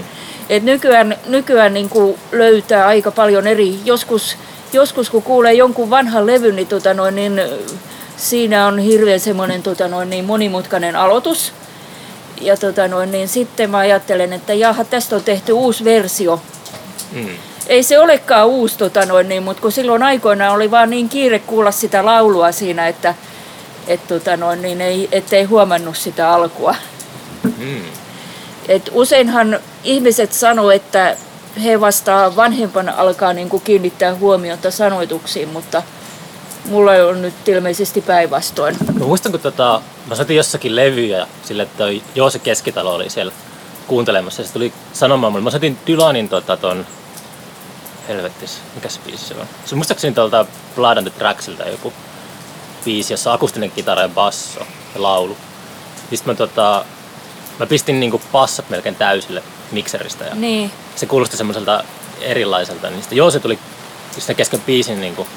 Et nykyään nykyään niin kuin löytää aika paljon eri, joskus, joskus kun kuulee jonkun vanhan levyn, niin, tota noin, niin siinä on hirveän semmoinen tota noin, niin monimutkainen aloitus. Ja tota noin, niin sitten mä ajattelen, että jaha, tästä on tehty uusi versio. Mm. Ei se olekaan uusi, tota noin, niin, mutta kun silloin aikoinaan oli vaan niin kiire kuulla sitä laulua siinä, että et, tota noin, niin ei, ettei huomannut sitä alkua. Mm. Et useinhan ihmiset sanoo, että he vasta vanhempana alkaa niin kuin kiinnittää huomiota sanoituksiin, mutta mulla on nyt ilmeisesti päinvastoin. Mä muistan, kun tota, mä soitin jossakin levyjä sille, että Joose Keskitalo oli siellä kuuntelemassa. Ja se tuli sanomaan mulle. Mä soitin Dylanin tota, ton helvettis, mikä se biisi se on? Se on muistaakseni tuolta Blood and the Tracksilta joku biisi, jossa on akustinen kitara ja basso ja laulu. Sitten mä, tota, mä pistin niinku passat melkein täysille mikseristä ja Niin, se kuulosti semmoiselta erilaiselta. Niin sitten Joose tuli sitten kesken biisin niin kuin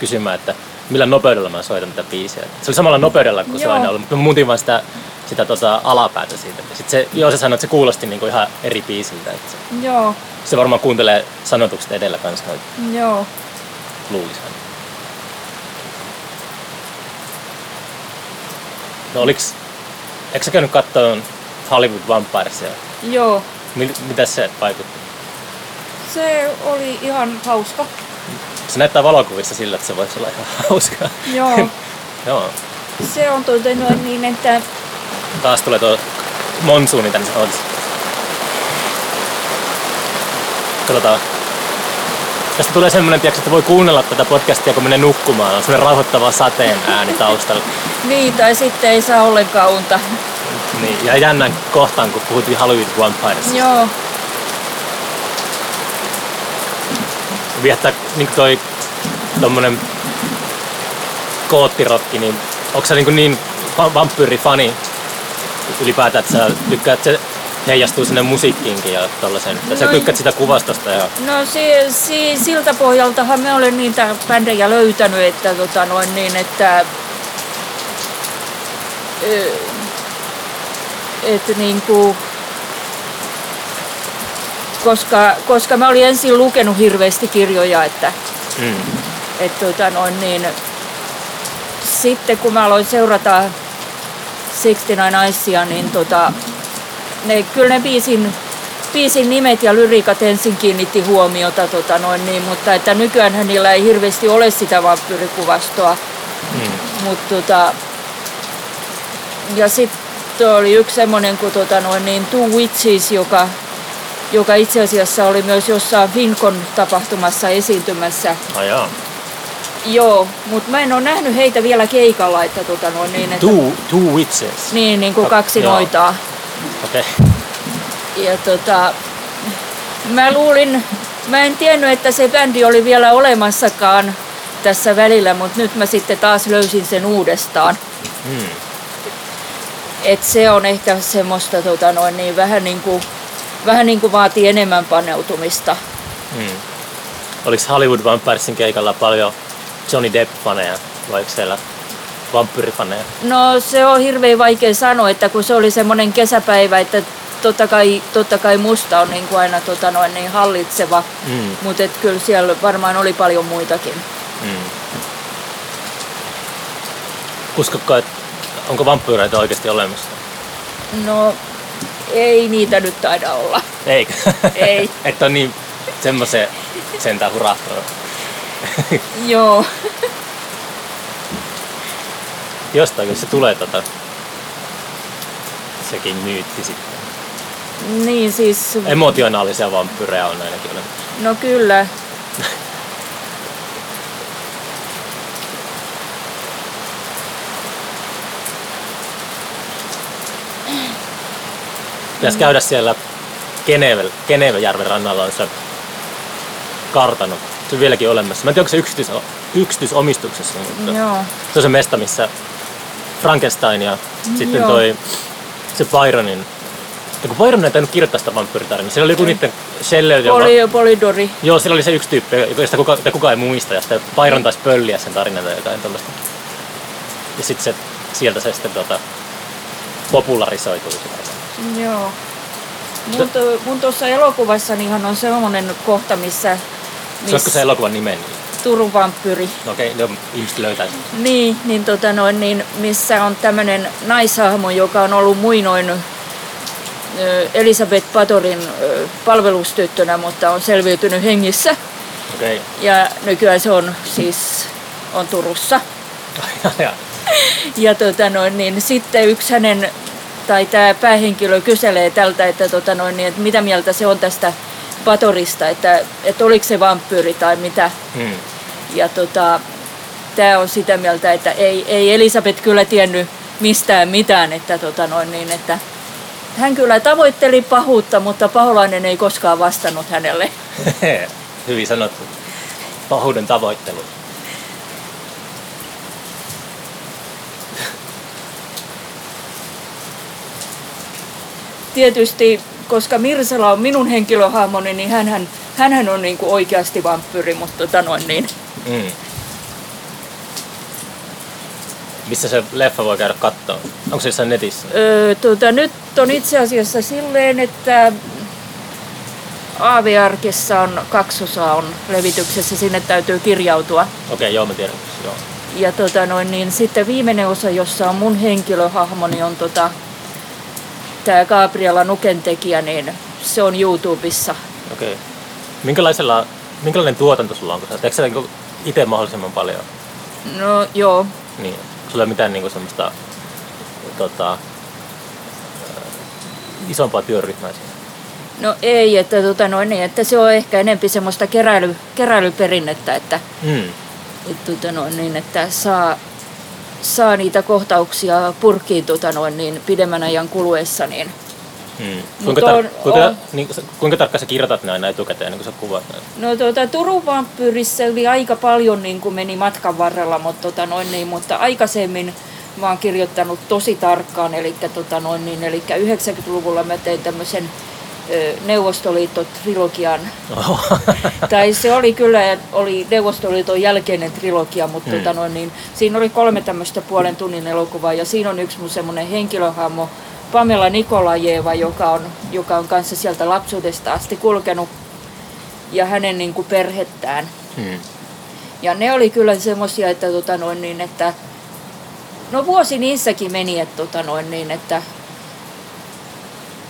kysymään, että millä nopeudella mä soitan tätä biisiä. Se oli samalla nopeudella kuin se Joo. on aina ollut, mutta mä muutin vaan sitä, sitä tota alapäätä siitä. Sitten se Joose sanoi, että se kuulosti niin kuin ihan eri biisiltä. Että se, joo, se varmaan kuuntelee sanotukset edellä kanssa noita joo. luulisi aina. No oliks, eikö sä käynyt katsoa Hollywood Vampiresia? Joo, Mil- Mitä se vaikutti? se oli ihan hauska. Se näyttää valokuvissa sillä, että se voisi olla ihan hauskaa. Joo, Joo. se on tota noin niin, että Taas tulee tuo monsuuni tänne odds. Katsotaan. Tästä tulee semmonen, tiiäks, että voi kuunnella tätä podcastia, kun menee nukkumaan. On semmonen rauhoittava sateen ääni taustalla. niin, tai sitten ei saa ollenkaan unta. Niin, ja jännän kohtaan, kun puhuttiin Hollywood Vampires. Joo, Viettää niin toi tommonen koottirokki, niin onko sä niin, niin va- vampyyrifani ylipäätään, että sä tykkäät, se heijastuu sinne musiikkiinkin ja sä No- Noin. tykkäät sitä kuvastosta ja no si, si, siltä pohjaltahan me olen niitä bändejä löytänyt, että tota noin niin, että että niin kuin, koska, koska mä olin ensin lukenut hirveästi kirjoja, että mm, Et tota noin, niin, sitten kun mä aloin seurata 69 Icea, niin tota, ne, kyllä ne biisin, biisin nimet ja lyriikat ensin kiinnitti huomiota, tota noin, niin, mutta että nykyään niillä ei hirveästi ole sitä vampyyrikuvastoa. mm, Mutta tota, ja sitten oli yksi semmoinen kuin tota noin, niin Two Witches, joka, joka itse asiassa oli myös jossain Finkon tapahtumassa esiintymässä. ajaa. Joo, mutta mä en ole nähnyt heitä vielä keikalla, että tota noin niin, että, Two, two witches. niin, niin kuin kaksi noitaa. Okei. Okay. Ja tota, mä luulin, mä en tiennyt, että se bändi oli vielä olemassakaan tässä välillä, mutta nyt mä sitten taas löysin sen uudestaan. Mm. Et se on ehkä semmoista tota noin, niin vähän niin kuin vähän niin kuin vaatii enemmän paneutumista. Mm. Oliko Hollywood Vampiresin keikalla paljon Johnny Depp-faneja vai siellä vampyyrifaneja? No se on hirveän vaikea sanoa, että kun se oli semmoinen kesäpäivä, että totta kai, totta kai musta on niin kuin aina tota noin, niin hallitseva, Mm. mutta kyllä siellä varmaan oli paljon muitakin. Mm. Uskotko, että onko vampyyreitä oikeasti olemassa? No ei niitä nyt taida olla. Eikö? Ei. että on niin semmoisen sentään hurahtanut. Joo. Jostain, jos se tulee tota, sekin myytti sitten. Niin siis, Emotionaalisia vampyyrejä on ainakin olemassa. no kyllä. Pitäisi käydä siellä Genevel, Genevejärven rannalla on se kartano. Se on vieläkin olemassa. Mä en tiedä, onko se yksityis, yksityisomistuksessa, mutta Joo. se on se mesta, missä Frankenstein ja sitten Joo. toi se Byronin ja kun Byron ei tainnut kirjoittaa sitä vampyyritarinaa, siellä oli joku niiden Shelley, joka... Poli, Polidori. Joo, siellä oli se yksi tyyppi, josta kuka, jota kukaan ei muista, ja sitten Byron taisi pölliä sen tarinan tai jotain tällaista. Ja sitten se, sieltä se sitten tota, tarina. Joo. Mun, to, mun tuossa elokuvassanihan on semmoinen kohta, missä, Se olisiko se elokuvan nimen? Turun vampyyri. No okei, okay, ihmiset löytää sen. Niin, niin, tota noin, niin missä on tämmöinen naishahmo, joka on ollut muinoin Elisabeth Patorin palvelustyttönä, mutta on selviytynyt hengissä. Okei. Ja nykyään se on siis on Turussa. Okay. Ja tota noin, niin sitten yksi hänen, tai tämä päähenkilö kyselee tältä, että, tota noin, niin, että mitä mieltä se on tästä Patorista, että, että oliko se vampyyri tai mitä. hmm. Ja tota, tämä on sitä mieltä, että ei, ei Elisabeth kyllä tiennyt mistään mitään, että, tota noin, niin, että hän kyllä tavoitteli pahuutta, mutta paholainen ei koskaan vastannut hänelle. Hyvin sanottu. Pahuuden tavoittelu. Tietysti, koska Mirsala on minun henkilöhahmoni, niin hänhän, hänhän on niin kuin oikeasti vampyyri, mutta tota noin, niin, Mm. Missä se leffa voi käydä katsoa? Onko se jossain netissä? Öö, tota, nyt on itse asiassa silleen, että AVRkissa on kaksosa on levityksessä, sinne täytyy kirjautua. Okei, okay, joo mä tiedän. Joo. Ja tota noin, niin sitten viimeinen osa, jossa on mun henkilöhahmoni, on tota, tämä Gabriela Nuken tekijä, niin se on YouTubessa. Okei. Okay. Minkälaisella, minkälainen tuotanto sulla on? Kun sä teekö sä itse mahdollisimman paljon? No joo, Niin. Sulla ei mitään niinku semmoista tota, isompaa työryhmää siinä. no ei, että, tota noin, niin, että se on ehkä enempi semmoista keräily, keräilyperinnettä, että, Mm. että, tota noin, niin, että saa, saa niitä kohtauksia purkkiin tota noin, niin pidemmän ajan kuluessa, niin Mm. Kuinka, tar- on- kuinka, on- niin, kuinka tarkkaan sä kirjoitat ne aina etukäteen, niin kun sä kuvaat ne? No tuota, Turun vampyyrissä oli aika paljon niin kuin meni matkan varrella, mutta, tota, noin, niin, mutta aikaisemmin mä oon kirjoittanut tosi tarkkaan, eli, tota, noin, niin, eli 90-luvulla mä tein tämmöisen Neuvostoliitto-trilogian, tai se oli kyllä oli Neuvostoliiton jälkeinen trilogia, mutta Mm. tota, noin, niin, siinä oli kolme tämmöistä puolen tunnin elokuvaa, ja siinä on yksi mun semmoinen henkilöhahmo, Pamela Nikolajeva, joka on, joka on kanssa sieltä lapsuudesta asti kulkenut ja hänen niin kuin perhettään. mm. Ja ne oli kyllä semmoisia, että, tota noin, niin, että no vuosi niissäkin meni, että, tota noin, niin, että,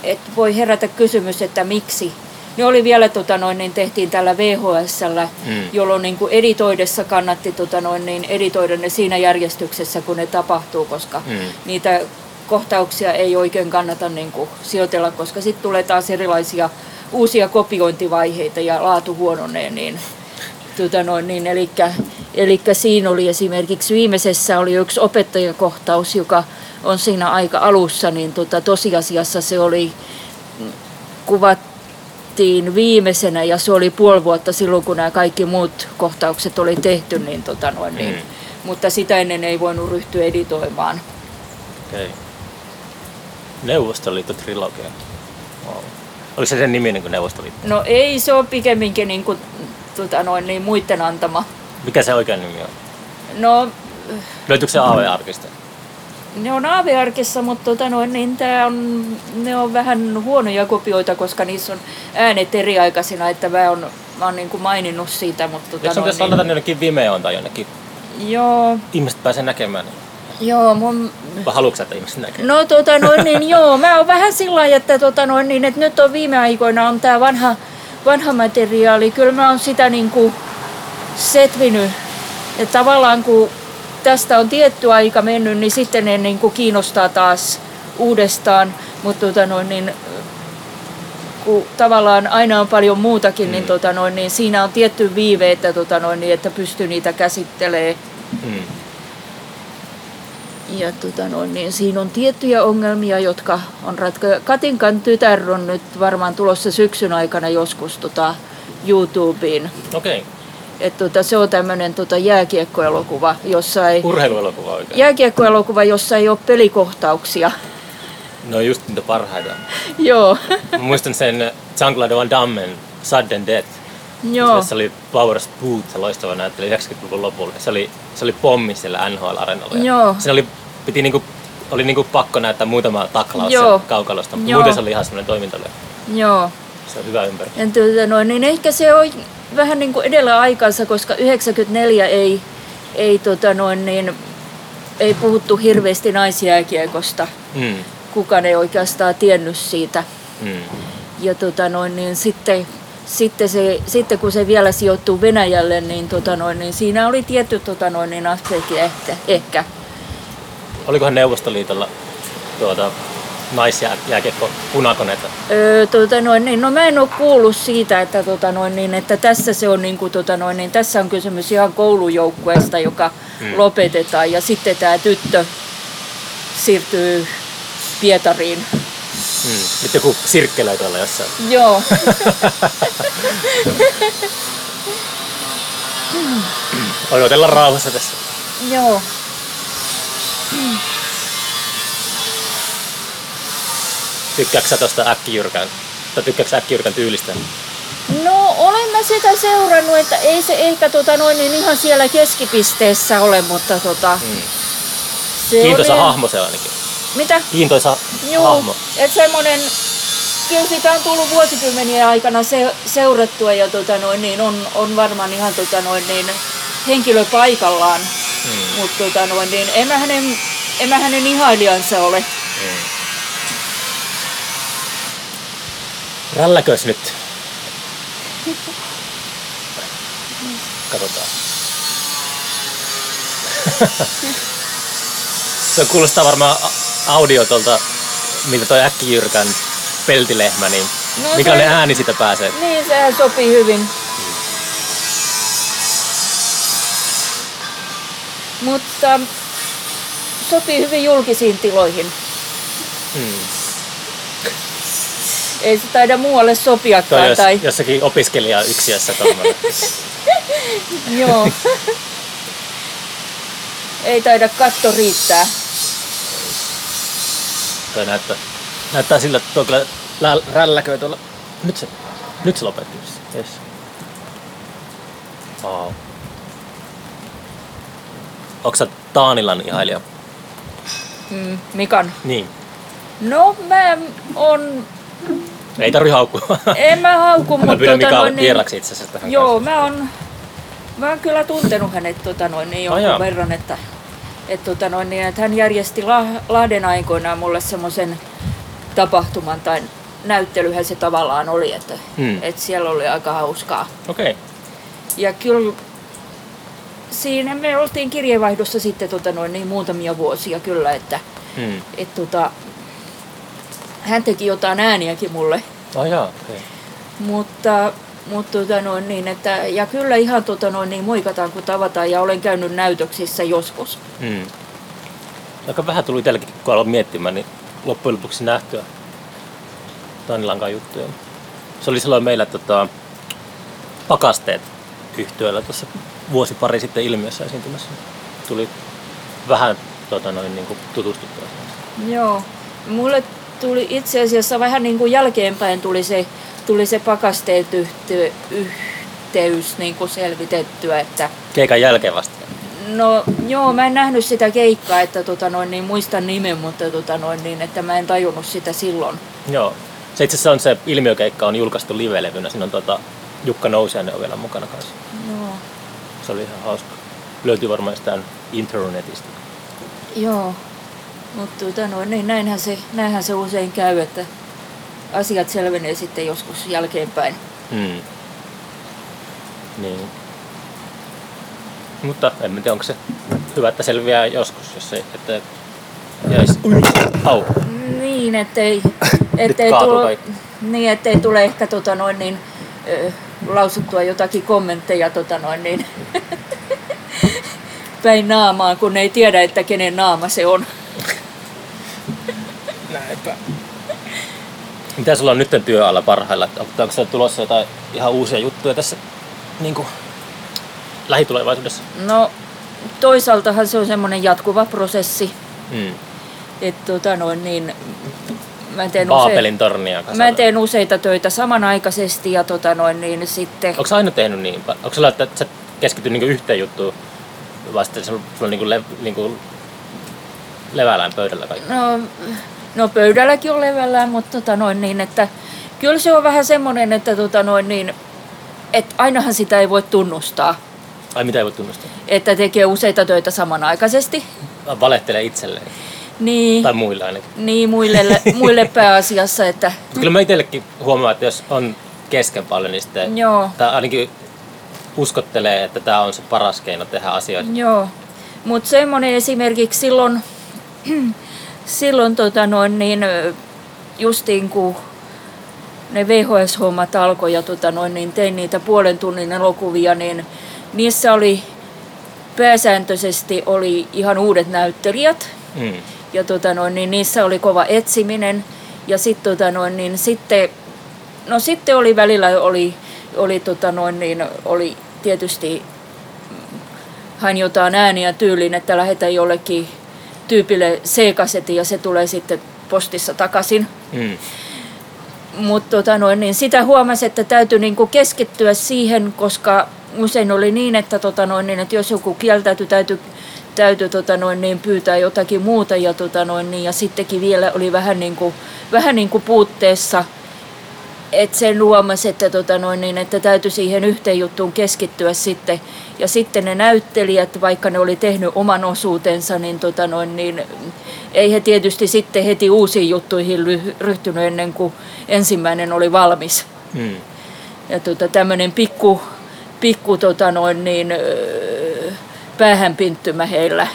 että voi herätä kysymys, että miksi. Ne oli vielä, tota noin, niin tehtiin tällä VHSllä, Mm. jolloin niin kuin editoidessa kannatti tota noin, niin editoida ne siinä järjestyksessä, kun ne tapahtuu, koska Mm. niitä kohtauksia ei oikein kannata niin kuin sijoitella, koska sitten tulee taas erilaisia uusia kopiointivaiheita ja laatu huononee. Niin, tota noin, niin, elikkä, elikkä siinä oli esimerkiksi viimeisessä oli yksi opettajakohtaus, joka on siinä aika alussa, niin tota, tosiasiassa se oli kuvattiin viimeisenä ja se oli puoli vuotta silloin, kun nämä kaikki muut kohtaukset oli tehty, niin, tota noin, niin, Mm. mutta sitä ennen ei voinut ryhtyä editoimaan. Okei. Neuvostoliitto-trilogia. Wow. Oliko se sen nimi niin kuin Neuvostoliitto? No ei, se on pikemminkin niin kuin, tota noin, niin muiden antama. Mikä se oikein nimi on? No, Löytyykö se AV-arkista? ne on AV-arkissa, mutta tota noin, niin tää on, ne on vähän huonoja kopioita, koska niissä on äänet eriaikaisina, että mä oon, mä oon niin kuin maininnut siitä. Mutta tota Jos on noin, pitäisi ladata jonnekin Vimeoon tai jonnekin, joo, ihmiset pääsee näkemään. Niin. Joo, mun, Vai haluatko että ihmiset näkee? No tota noin, niin joo, mä oon vähän sillä lailla, että, tota noin, niin, että nyt on viime aikoina on tää vanha, vanha materiaali. Kyllä mä oon sitä niin kuin setvinyt. Että tavallaan kun tästä on tietty aika mennyt, niin sitten ne niin kuin kiinnostaa taas uudestaan. Mutta tota noin, niin, kun tavallaan aina on paljon muutakin, niin, Mm. tota noin, niin siinä on tietty viive, että, tota noin, niin, että pystyy niitä käsittelemään. Mm. Ja tota noin, niin siinä on tiettyjä ongelmia, jotka on ratka... Katinkan tytär on nyt varmaan tulossa syksyn aikana joskus tota YouTubeen. Okei. Okay. Et tota, se on tämmöinen tota jääkiekkoelokuva, jossa ei... Urheiluelokuva oikein. Jääkiekkoelokuva, jossa ei ole pelikohtauksia. No just niitä parhaita. Joo. Mä muistan sen Jean-Claude Van Dammen Sudden Death. Joo. Se oli Powers Booth, se loistava näyttely 90-luvun lopulla. Se oli, se oli pommi siellä NHL-areenalla. Joo. Se oli, piti niinku, oli niinku pakko näyttää muutama taklaus Joo. Kaukalosta, mutta Joo. muuten se oli ihan semmoinen toimintalle. Joo. Se on hyvä ympäri. Ja tuota noin, niin ehkä se on vähän niin kuin edellä aikansa, koska 94 ei, ei, tota noin, niin, ei puhuttu hirveästi naisjääkiekosta. Mm. Kukaan ei oikeastaan tiennyt siitä. Mm. Ja tota noin, niin sitten, sitten, se, sitten kun se vielä sijoittuu Venäjälle, niin, tota noin, niin siinä oli tietty tota noin, niin aspekti ehkä. ehkä. Olikohan Neuvostoliitolla tuota, naisjääkiekko punakoneita? Öö, tota noin, niin, no mä en ole kuullut siitä, että, tota noin, niin, että tässä, se on, niin kuin, tota noin, niin, tässä on kysymys ihan koulujoukkueesta, joka Mm. mm. lopetetaan ja sitten tämä tyttö siirtyy Pietariin. Mm. Nyt joku sirkkelöi tuolla jossain. Joo, Odotella rauhassa tässä. joo. Tykkääksä sä tosta äkkijyrkän? Tai tykkääksä sä äkkijyrkän tyylistä? No olen mä sitä seurannut, että ei se ehkä tota noin, niin ihan siellä keskipisteessä ole, mutta tota, Mm. se Kiintoisa oli... hahmo se ainakin. Mitä? Kiintoisa Joo, hahmo. että semmoinen, kyllä sitä on tullut vuosikymmenien aikana se, seurattua ja tota noin, niin on, on varmaan ihan tota noin, niin henkilö paikallaan, Mm. mutta tota noin, niin en mä hänen, en mä hänen ihailijansa ole. Mm. Rälläkös nyt? Katsotaan. Se kuulostaa varmaan audio tuolta, miltä toi äkkijyrkän peltilehmä, niin No mikä se- ne ääni siitä pääsee? Niin, sehän sopii hyvin. Mutta sopii hyvin julkisiin tiloihin. Hmm. Ei se taida muualle Toi sopiakaan. jos, Tai... jossakin opiskelijayksiössä tommonen. Joo. Ei taida katto riittää. Toi näyttää, näyttää siltä, että tuo kyllä lä- rälläköi tuolla. Nyt se, nyt se lopetti. Yes. Wow. Onko sä Taanilan ihailija? Mm, Mikan. Niin. No mä on... Ei tarvi haukkua. En mä hauku, Mä mutta... pyydän tota Mikalle niin- itse asiassa tähän Joo, kanssa. mä oon, mä oon kyllä tuntenut hänet tota noin, niin jonkun jaa. verran, että, et, tota noin, niin, että hän järjesti La- Lahden aikoinaan mulle semmoisen tapahtuman tai näyttelyhän se tavallaan oli, että Hmm. et siellä oli aika hauskaa. Okei. Okay. Ja kyllä siinä me oltiin kirjeenvaihdossa sitten tota noin, niin muutamia vuosia kyllä, että Hmm. et, tota, hän teki jotain ääniäkin mulle. Oh, jaa, okay. Mutta, mutta tota noin, niin, että, ja kyllä ihan tota noin, niin moikataan kun tavataan ja olen käynyt näytöksissä joskus. hmm. Aika vähän tuli itselläkin, kun aloin miettimään, niin loppujen lopuksi nähtyä Taanilankaan juttuja. Se oli silloin meillä tota, pakasteet yhtiöllä tuossa vuosi pari sitten ilmiössä esiintymässä. Tuli vähän tota, noin, niin kuin tutustuttua. Joo. Mulle tuli itse asiassa vähän niin kuin jälkeenpäin tuli se, tuli se pakasteet yhte, yhteys niin kuin selvitettyä, että Keikan jälkeen vasta. No joo, mä en nähnyt sitä keikkaa, että tota noin, niin muistan nimen, mutta tota noin, niin, että mä en tajunnut sitä silloin. Joo. Se itse asiassa on se ilmiökeikka on julkaistu live-levynä. Siinä on tota, Jukka Nousiainen on vielä mukana kanssa. Joo. Se oli ihan hauska. Löytyy varmaan jostain internetistä. Joo. Mutta tota noin, niin näinhän, se, näinhän se usein käy, että asiat selvenee sitten joskus jälkeenpäin. Hmm. Niin. Mutta en tiedä, onko se hyvä, että selviää joskus, jos ei, että jäisi... Ui! Au! Niin, ettei, ettei, tule, niin, ettei tule ehkä tota noin, niin, ö, lausuttua jotakin kommentteja tota noin, niin, päin naamaa, kun ei tiedä, että kenen naama se on. Näinpä. Mitä sulla on nyt työalla parhailla? Onko sulla tulossa jotain ihan uusia juttuja tässä niin kuin, lähitulevaisuudessa? No toisaaltahan se on semmoinen jatkuva prosessi. Mm. Että tota noin, niin, mä teen, Baabelin tornia use- mä teen useita töitä samanaikaisesti ja tota noin, niin sitten... Onko aina tehnyt niin? Onko sulla, että sä keskittyy niinku yhteen juttuun vasta sulla on niinku, le, niinku levällään pöydällä kaikki? No, no pöydälläkin on levällään, mutta tota noin niin, että kyllä se on vähän semmoinen, että tota noin niin, että ainahan sitä ei voi tunnustaa. Ai mitä ei voi tunnustaa? Että tekee useita töitä samanaikaisesti. Valehtelee itselleen. Niin. Tai muille ainakin. Niin, muille, muille pääasiassa. Että... Kyllä mä itsellekin huomaan, että jos on kesken paljon, niin sitten Joo. tai ainakin uskottelee, että tämä on se paras keino tehdä asioita. Joo, mutta semmoinen esimerkiksi silloin, silloin tota noin, niin, justiin kun ne VHS-hommat alkoi ja tota noin, niin tein niitä puolen tunnin elokuvia, niin niissä oli pääsääntöisesti oli ihan uudet näyttelijät. Mm. Ja tota noin, niin niissä oli kova etsiminen. Ja sit, tota noin, niin sitten, no sitten oli välillä oli, oli, tota noin, niin oli tietysti hain jotain ääniä tyyliin, että lähetän jollekin tyypille C-kasetin ja se tulee sitten postissa takaisin. Mm. Mutta tota noin, niin sitä huomasi, että täytyy niinku keskittyä siihen, koska usein oli niin, että, tota noin, niin, että jos joku kieltäytyi, täytyy täytyy tota noin, niin pyytää jotakin muuta ja, tota noin, niin, ja sittenkin vielä oli vähän niin kuin, vähän niin kuin puutteessa, että sen huomasi, että, tota noin, niin, että täytyy siihen yhteen juttuun keskittyä sitten. Ja sitten ne näyttelijät, vaikka ne oli tehnyt oman osuutensa, niin, tota noin, niin ei he tietysti sitten heti uusiin juttuihin ryhtynyt ennen kuin ensimmäinen oli valmis. Mm. Ja tota, tämmöinen pikku, pikku tota noin, niin, päähänpinttymä heillä.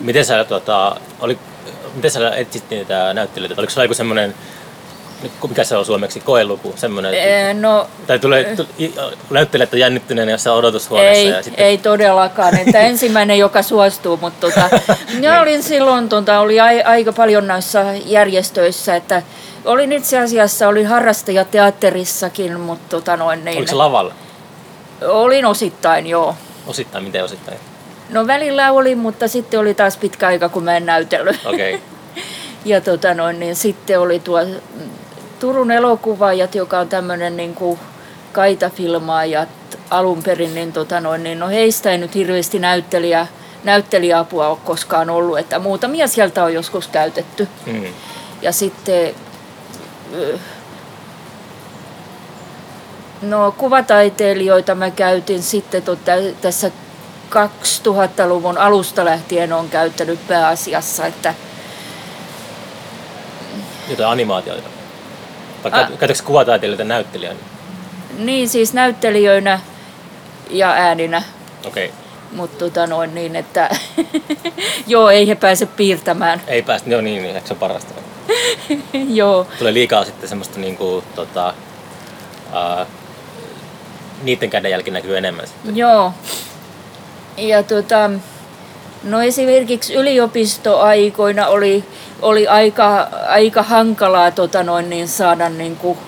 Miten sä, tota, oli, miten sä etsit niitä näyttelijöitä? Oliko se joku semmoinen, mikä se on suomeksi, koeluku? Semmoinen, ee, no, tai tulee, näyttelijät on jännittyneenä jossain odotushuoneessa. Ei, ja sitten... ei todellakaan. Että ensimmäinen, joka suostuu, mutta tota, minä olin silloin, tota, oli aika paljon näissä järjestöissä, että olin itse asiassa, olin harrastajateatterissakin, mutta tota noin niin. Oliko se lavalla? Olin osittain, joo. Osittain, miten osittain? No välillä oli, mutta sitten oli taas pitkä aika, kun mä en näytellyt. Okay. ja tota noin, niin sitten oli tuo Turun elokuvaajat, joka on tämmöinen niin kuin kaitafilmaajat alun perin, niin, tota noin, niin no heistä ei nyt hirveästi näyttelijä, näyttelijäapua ole koskaan ollut, että muutamia sieltä on joskus käytetty. Mm. Ja sitten no kuvataiteilijoita mä käytin sitten tota, tässä 2000-luvun alusta lähtien on käyttänyt pääasiassa, että jotain animaatioita. Vai ah. käytätkö kuvataiteilijoita näyttelijänä? Niin, siis näyttelijöinä ja ääninä. Okei. Okay. Mutta tota noin niin, että joo, ei he pääse piirtämään. Ei pääse, joo niin, niin, se on parasta. joo. Tulee liikaa sitten semmoista niinku, tota, uh, niiden kädenjälki näkyy enemmän sitten. Joo. Ja tota, no esimerkiksi yliopistoaikoina oli, oli aika, aika hankalaa tota noin, niin saada niin kuin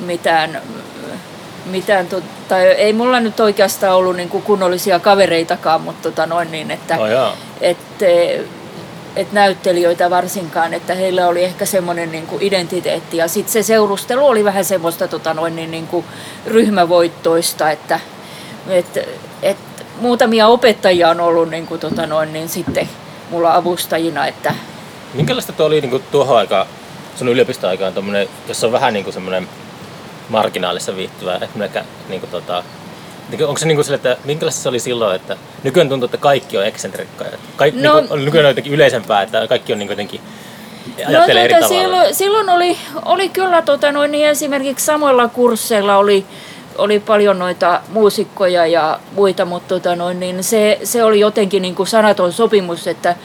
mitään, mitään to, tai ei mulla nyt oikeastaan ollut niin kuin kunnollisia kavereitakaan, mutta tota noin niin, että oh, et, et näyttelijöitä varsinkaan, että heillä oli ehkä semmoinen niin kuin identiteetti ja sitten se seurustelu oli vähän semmoista tota noin, niin, niin kuin ryhmävoittoista, että et, et muutamia opettajia on ollut niin kuin, tota noin, niin sitten mulla avustajina. Että... Minkälaista tuo oli niin kuin tuohon aikaan, sun yliopistoaikaan, jos on vähän niin kuin semmoinen marginaalissa viihtyvä, että niin kuin, tota, onko se niin kuin sille, että minkälaista se oli silloin, että nykyään tuntuu, että kaikki on eksentrikkoja. Kaikki, no, niin kuin, nykyään on jotenkin yleisempää, että kaikki on niin jotenkin no, tuota. Silloin, silloin oli, oli kyllä tota, noin, niin esimerkiksi samoilla kursseilla oli oli paljon noita muusikkoja ja muita, mutta tota noin, niin se, se oli jotenkin niin kuin sanaton sopimus, että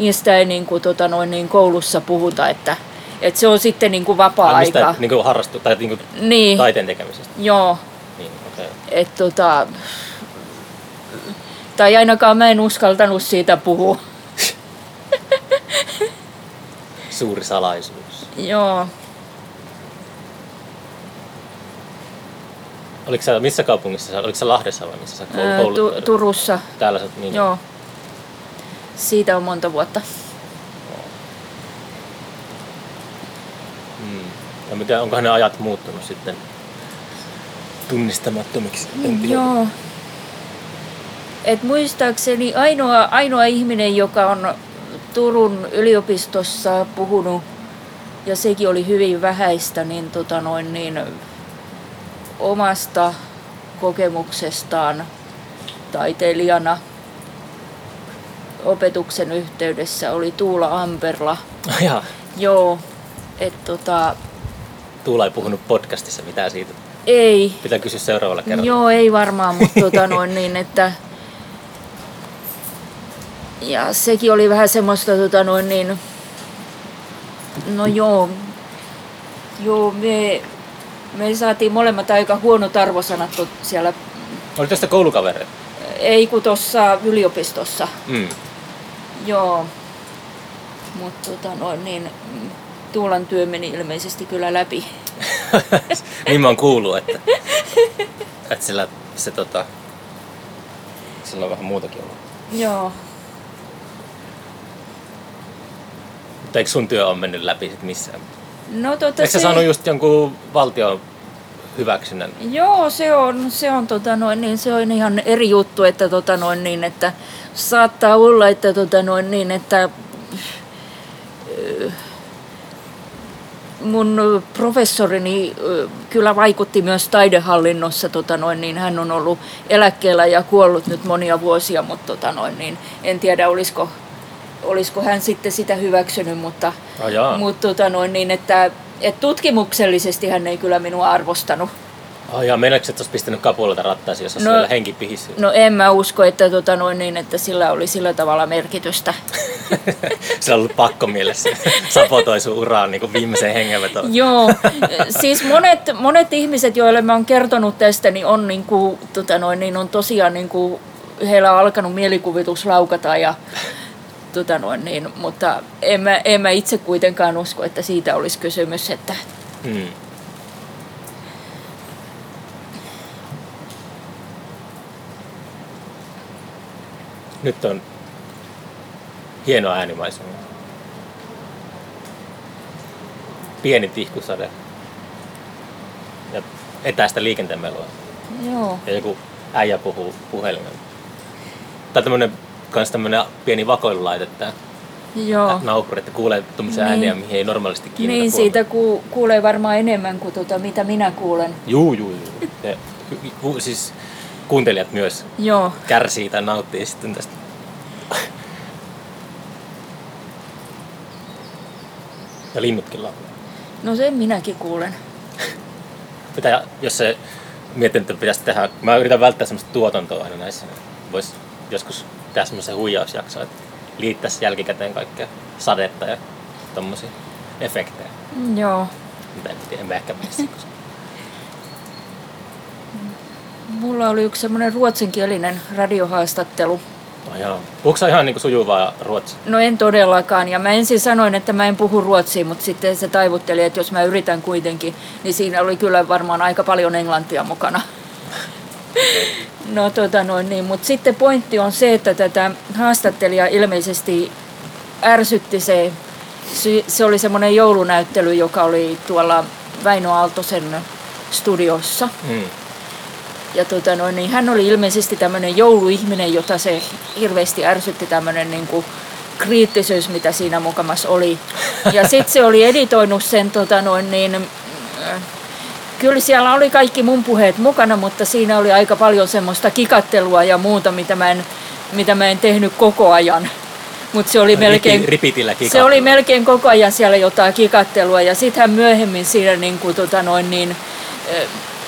niistä ei niin kuin, tota noin, niin koulussa puhuta, että, että se on sitten niin kuin vapaa-aika. Niin kuin harrastu, tai niin kuin niin. taiteen tekemisestä? Joo. Niin, okay. Et, tota, Tai ainakaan mä en uskaltanut siitä puhua. Suuri salaisuus. Joo. Oliko sä, missä kaupungissa sä, oliko sä Lahdessa vai missä sä koulut? tu- Turussa. Täällä sä, niin, Joo. Siitä on monta vuotta. Mm. Ja mitä, onkohan ne ajat muuttunut sitten tunnistamattomiksi? En. Joo. Et muistaakseni ainoa, ainoa ihminen, joka on Turun yliopistossa puhunut, ja sekin oli hyvin vähäistä, niin, tota noin, niin omasta kokemuksestaan taiteilijana opetuksen yhteydessä oli Tuula Amperla. Jaa, Joo, et tota, Tuula ei puhunut podcastissa mitään siitä. ei, Pitää kysyä seuraavalla kerralla. Joo, ei varmaan, mutta tota noin niin, että... Ja sekin oli vähän semmoista tota noin niin... No joo, joo me, me saatiin molemmat aika huonot arvosanat siellä, Oli tästä koulukavereita. ei kun tuossa yliopistossa. Mm. Joo, mutta tota noin niin, mm, Tuulan työ meni ilmeisesti kyllä läpi. niin mä oon kuullut, että, että sillä, se tota, sillä on vähän muutakin ollut. Joo, Mutta eikö sun työ on mennyt läpi sit missään? no tota Eikö sä se- saanut just jonkun valtion hyväksynnän? Joo, se on, se on, tota noin, niin se on ihan eri juttu, että, tota noin, niin, että saattaa olla, että, tota noin, niin, että ö, mun professorini ö, kyllä vaikutti myös taidehallinnossa. Tota noin, niin hän on ollut eläkkeellä ja kuollut nyt monia vuosia, mutta tota noin, niin en tiedä olisiko, olisiko hän sitten sitä hyväksynyt, mutta, jaa. mutta tota noin, niin, että, että tutkimuksellisesti hän ei kyllä minua arvostanut. Oh, ja meinaatko, että olisi pistänyt kapulata rattaisiin, jos No- henki pihissä? No en mä usko, että, tota noin, niin, että sillä oli sillä tavalla merkitystä. Se on ollut pakko mielessä. Sapotoi sun uraan niin kuin viimeiseen hengenvetoon. Joo, siis monet, monet ihmiset, joille mä oon kertonut tästä, niin on, niin kuin, tota noin, niin on tosiaan, niin kuin, heillä on alkanut mielikuvitus laukata, ja, tota noin, niin, mutta en mä, en mä itse kuitenkaan usko, että siitä olisi kysymys. Että, Hmm. Nyt on hieno äänimaisema. Pieni tihkusade. Ja etäistä liikenteen melua. joo, Ja joku äijä puhuu puhelimella. Tai tämmönen, kans tämmönen pieni vakoilulaite tää joo. naapuri, että kuulee tuommoisia Niin. ääniä, mihin ei normaalisti kiinnitä Niin, huomiota. siitä ku, kuulee varmaan enemmän kuin tota, mitä minä kuulen. Juu, juu, juu. Ja, ku, siis kuuntelijat myös Joo, kärsii tai nauttii sitten tästä. Ja linnutkin laulaa. no sen minäkin kuulen. Pitää, jos se mietin, että pitäisi tehdä, mä yritän välttää semmoista tuotantoa aina näissä. Voisi joskus tehdä semmoisen huijausjakson, että liittäisi jälkikäteen kaikkea sadetta ja tommosia efektejä. Mm, Joo. Mitä en tiedä, en mä ehkä mene Mulla oli yksi semmoinen ruotsinkielinen radiohaastattelu. Oh, joo. Puhuuko ihan niinku sujuvaa ruotsia? No en todellakaan. Ja mä ensin sanoin, että mä en puhu ruotsia, mutta sitten se taivutteli, että jos mä yritän kuitenkin, niin siinä oli kyllä varmaan aika paljon englantia mukana. No tota noin niin, mutta sitten pointti on se, että tätä haastattelijaa ilmeisesti ärsytti se, se- oli semmoinen joulunäyttely, joka oli tuolla Väinö Aaltosen studiossa. Mm. Ja tota noin, niin hän oli ilmeisesti tämmöinen jouluihminen, jota se hirveästi ärsytti tämmöinen niin kuin kriittisyys, mitä siinä mukamassa oli. Ja sitten se oli editoinut sen tota noin niin, kyllä siellä oli kaikki mun puheet mukana, mutta siinä oli aika paljon semmoista kikattelua ja muuta, mitä mä en, mitä mä en tehnyt koko ajan. Mutta se oli melkein... Se oli melkein koko ajan siellä jotain kikattelua ja sitten hän myöhemmin siinä niin kuin, tota noin, niin,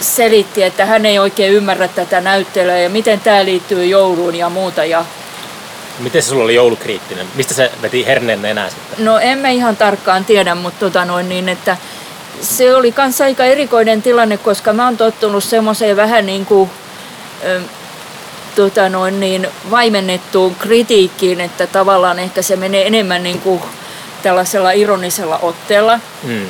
selitti, että hän ei oikein ymmärrä tätä näyttelyä ja miten tämä liittyy jouluun ja muuta. Ja, Miten se sulla oli joulukriittinen? Mistä se veti herneen enää sitten? no en mä ihan tarkkaan tiedä, mutta tota noin, niin, että se oli kans aika erikoinen tilanne, koska mä oon tottunut semmoiseen vähän niin kuin, tota noin, niin, vaimennettuun kritiikkiin, että tavallaan ehkä se menee enemmän niin kuin tällaisella ironisella otteella. Mm.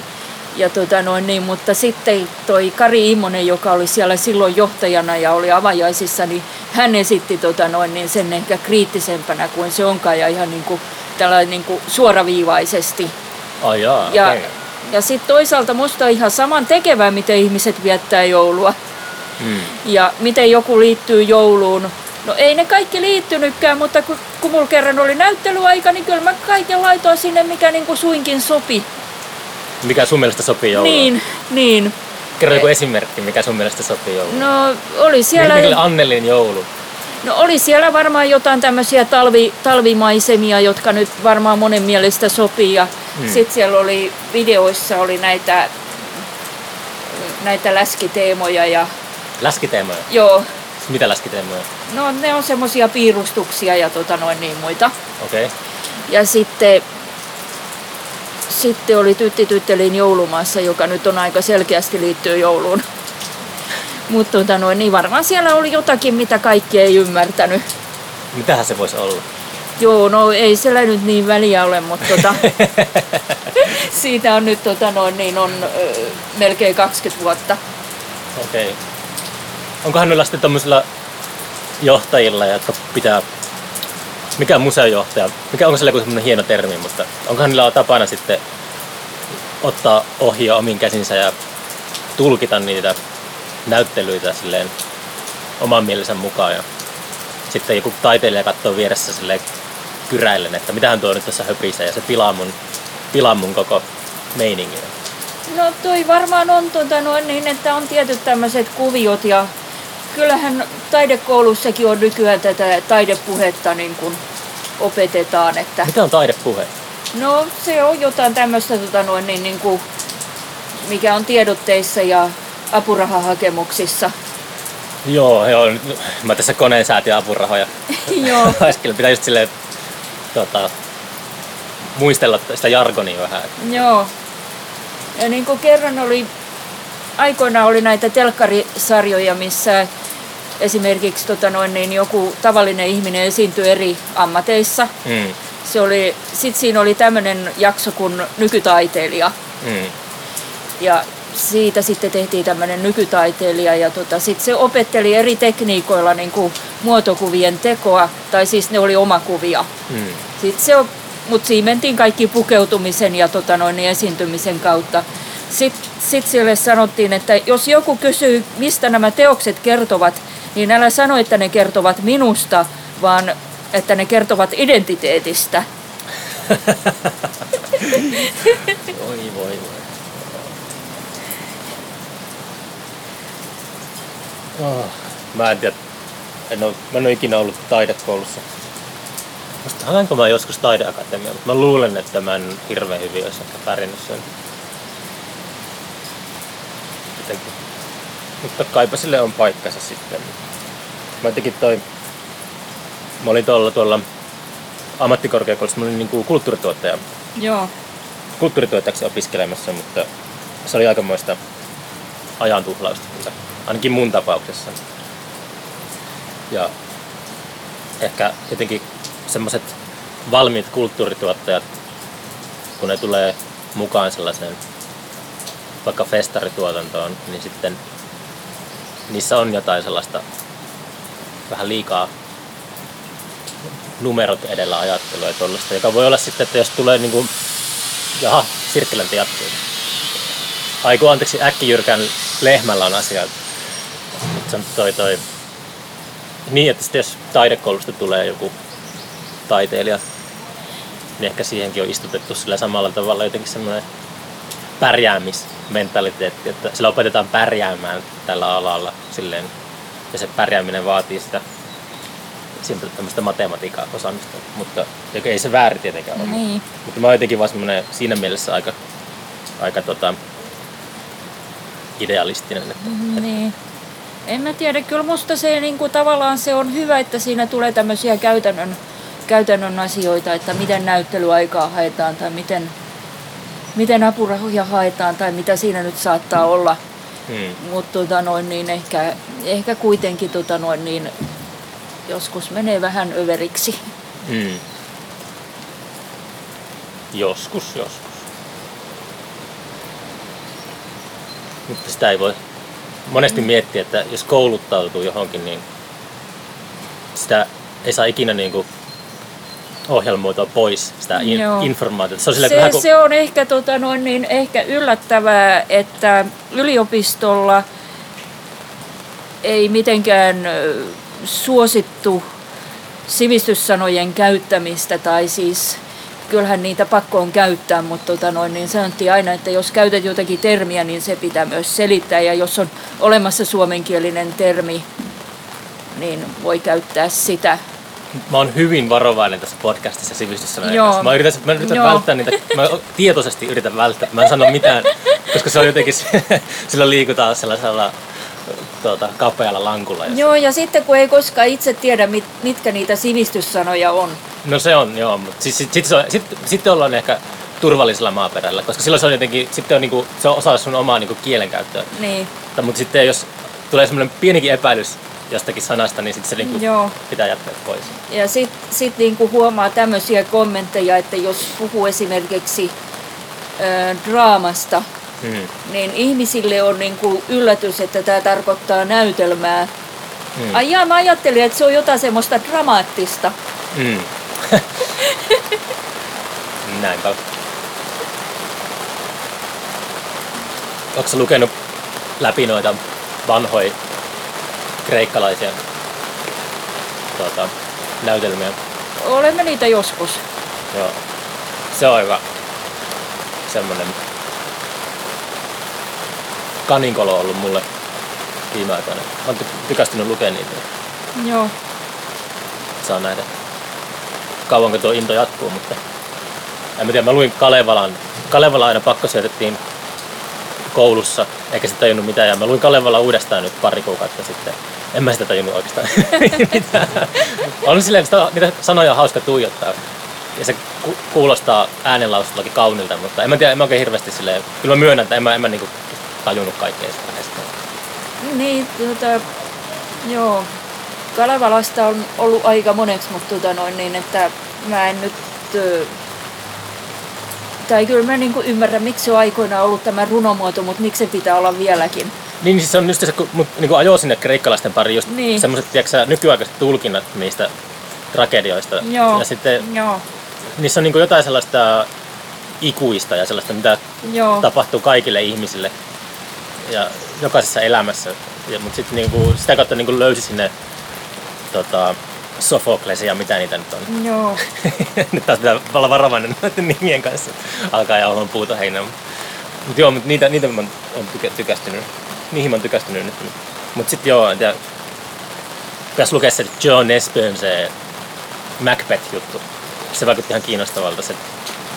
Ja tota noin, niin, mutta sitten toi Kari Immonen, joka oli siellä silloin johtajana ja oli avajaisissa, niin hän esitti tota noin, niin sen ehkä kriittisempänä kuin se onkaan ja ihan niin kuin, tällainen niin kuin suoraviivaisesti. Ai jaa, Ja, okei. Ja sitten toisaalta musta on ihan saman tekevää, miten ihmiset viettää joulua Mm. ja miten joku liittyy jouluun. No ei ne kaikki liittynytkään, mutta kun, kun mulla kerran oli näyttelyaika, niin kyllä mä kaiken laitoin sinne, mikä niin kuin suinkin sopi. Mikä sun mielestä sopii jouluun? Niin, niin. Kerro joku esimerkki, mikä sun mielestä sopii jouluun. No oli siellä, Mikä Annelin joulu? No, oli siellä varmaan jotain tämmöisiä talvi, talvimaisemia, jotka nyt varmaan monen mielestä sopii. Ja Hmm. sitten siellä oli videoissa oli näitä, näitä läskiteemoja ja Läskiteemoja. joo, Mitä läskiteemoja? no ne on semmoisia piirustuksia ja tota noin niin muita. Okei. Okay. Ja sitten, sitten oli Tytti Tyttelin joulumaassa, joka nyt on aika selkeästi liittyy jouluun. Mutta tota noin, niin varmaan siellä oli jotakin, mitä kaikki ei ymmärtänyt. Mitähän se voisi olla? Joo, no ei siellä nyt niin väliä ole, mutta tota, siitä on nyt tota noin, niin on ö, melkein 20 vuotta. Okei. Okay. Onkohan noilla sitten tommosilla johtajilla, jotka pitää... Mikä on museojohtaja? Mikä onko sillä joku semmoinen hieno termi, mutta onkohan niillä tapana sitten ottaa ohjaa omiin käsinsä ja tulkita niitä näyttelyitä silleen oman mielensä mukaan ja sitten joku taiteilija katsoo vieressä silleen kyräillen, että mitähän tuo nyt tässä höpisee ja se pilaa mun, pilaa mun koko meiningin. No toi varmaan on tota noin niin, että on tietyt tämmöiset kuviot ja kyllähän taidekoulussakin on nykyään tätä taidepuhetta niin kuin opetetaan, että Mitä on taidepuhe? no se on jotain tämmöistä tota noin niin, niin kuin, mikä on tiedotteissa ja apurahahakemuksissa. Joo, joo. Mä tässä koneen säätin apurahoja. Joo. Äsken pitää just silleen tota, muistella sitä jargonia vähän. Joo. Ja niin kuin kerran oli, aikoina oli näitä telkkarisarjoja, missä esimerkiksi tota noin, niin joku tavallinen ihminen esiintyi eri ammateissa. Mm, Se oli, sit siinä oli tämmöinen jakso kuin nykytaiteilija. mm. Ja siitä sitten tehtiin tämmöinen nykytaiteilija ja tota, sitten se opetteli eri tekniikoilla niin kuin muotokuvien tekoa, tai siis ne oli omakuvia. Mm. Sitten se on, mutta siinä mentiin kaikki pukeutumisen ja tota noin, niin esiintymisen kautta. Sitten sit sille sanottiin, että jos joku kysyy, mistä nämä teokset kertovat, niin älä sano, että ne kertovat minusta, vaan että ne kertovat identiteetistä. Voi, voi, voi. Oh, mä en tiedä. En ole, mä en ole ikinä ollut taidekoulussa. Musta haluanko mä joskus taideakatemia, mutta mä luulen, että mä en hirveän hyvin olisi ehkä pärjännyt sen. Jotenkin. Mutta kaipa sille on paikkansa sitten. Mä jotenkin toi... Mä olin tuolla, tuolla ammattikorkeakoulussa, mä olin niinku kulttuurituottaja Joo. kulttuurituottajaksi opiskelemassa, mutta se oli aikamoista ajan tuhlausta kyllä. Ainakin mun tapauksessa. Ja ehkä jotenkin semmoiset valmiit kulttuurituottajat, kun ne tulee mukaan sellaiseen vaikka festarituotantoon, niin sitten niissä on jotain sellaista vähän liikaa numerot edellä ajattelua ja tollaista, joka voi olla sitten, että jos tulee niin kuin, jaha, sirkkelänti jatkuu. Aiku, anteeksi, äkkijyrkän lehmällä on asia. Se on toi toi. Niin, että sitten jos taidekoulusta tulee joku taiteilija, niin ehkä siihenkin on istutettu sillä samalla tavalla jotenkin semmoinen pärjäämismentaliteetti, että sillä opetetaan pärjäämään tällä alalla silleen, ja se pärjääminen vaatii sitä tämmöistä matematiikan osaamista, mutta joka ei se väärin tietenkään ole. Niin. Mutta mä oon jotenkin vaan semmoinen siinä mielessä aika, aika tota, idealistinen. Että, Niin. En mä tiedä, kyllä musta se niin kuin, tavallaan se on hyvä, että siinä tulee tämmöisiä käytännön, käytännön asioita, että miten näyttelyaikaa haetaan tai miten, miten apurahoja haetaan tai mitä siinä nyt saattaa olla. hmm, Mutta tota noin, niin ehkä, ehkä kuitenkin tota noin, niin joskus menee vähän överiksi. Mm. Joskus, joskus. Mutta sitä ei voi monesti miettiä, että jos kouluttautuu johonkin, niin sitä ei saa ikinä niin kuin ohjelmoitua pois sitä in- Joo. informaatiota. Se on, Se, vähän kuin, se on ehkä, tota, noin, niin, ehkä yllättävää, että yliopistolla ei mitenkään suosittu sivistyssanojen käyttämistä tai siis kyllähän niitä pakko on käyttää, mutta tota noin, niin sanottiin aina, että jos käytät jotakin termiä, niin se pitää myös selittää ja jos on olemassa suomenkielinen termi, niin voi käyttää sitä. Mä oon hyvin varovainen tässä podcastissa sivistyssanojen Joo. Mä yritän, mä yritän Joo. välttää niitä, mä tietoisesti yritän välttää, mä en sano mitään, koska se on jotenkin, silloin liikutaan sellaisella tuota, kapealla lankulla. Joo, ja sitten kun ei koskaan itse tiedä, mit, mitkä niitä sivistyssanoja on. No se on, joo, mutta siis, sit, sit, on- sit, sitten ollaan ehkä turvallisella maaperällä, koska silloin se on jotenkin, sitten on niinku, se on osa sun omaa niinku kielenkäyttöä. Niin, Mutta sitten jos tulee semmoinen pienikin epäilys jostakin sanasta, niin sitten se niinku Joo. pitää jättää pois. ja sitten sit niinku huomaa tämmöisiä kommentteja, että jos puhuu esimerkiksi ö, draamasta, Hmm. niin ihmisille on niinku yllätys, että tämä tarkoittaa näytelmää. Hmm. Ai jaa, mä ajattelin, että se on jotain semmoista dramaattista. Mm. Näinpä. Onko lukenut läpi noita vanhoja kreikkalaisia tuota, näytelmiä? Olemme niitä joskus. Joo. Se on aika semmonen kaninkolo ollut mulle viime aikoina. Ty- tykästynyt lukea niitä. Joo. saa nähdä kauanko tuo into jatkuu, mutta en mä tiedä, mä luin Kalevalan. Kalevala aina pakko syötettiin koulussa, eikä se tajunnut mitään, ja mä luin Kalevala uudestaan nyt pari kuukautta sitten. En mä sitä tajunnut oikeastaan mitään. On silleen, sitä, niitä sanoja on hauska tuijottaa. Ja se ku- kuulostaa äänenlausullakin kaunilta, mutta en mä tiedä, en mä oikein hirveästi silleen, kyllä mä myönnän, että en mä, en mä niinku tajunnut kaikkea sitä. Niin, tota, joo. Kalevalasta on ollut aika moneksi, mutta tota noin niin, että mä en nyt... ö, Tai kyllä mä niinku ymmärrän, miksi se on aikoinaan ollut tämä runomuoto, mutta miksi se pitää olla vieläkin. Niin, siis se on just se, kun mut niin ajoi sinne kreikkalaisten pariin just Niin. semmoiset, nykyaikaiset tulkinnat niistä tragedioista. Joo, Ja sitten joo, niissä on niin jotain sellaista ikuista ja sellaista, mitä joo, tapahtuu kaikille ihmisille ja jokaisessa elämässä. Ja, mutta sitten niin sitä kautta niin löysi sinne tota, Sofoklesia ja mitä niitä nyt on. joo. nyt taas pitää olla varovainen noiden nimien kanssa. Alkaa jauhoon puuta heinää. Mutta joo, mut niitä, niitä mä oon tykä, tykästynyt. Niihin mä oon tykästynyt nyt. Mutta sitten joo, en tiedä. Pitäisi lukea se John Esbön se Macbeth-juttu. Se vaikutti ihan kiinnostavalta se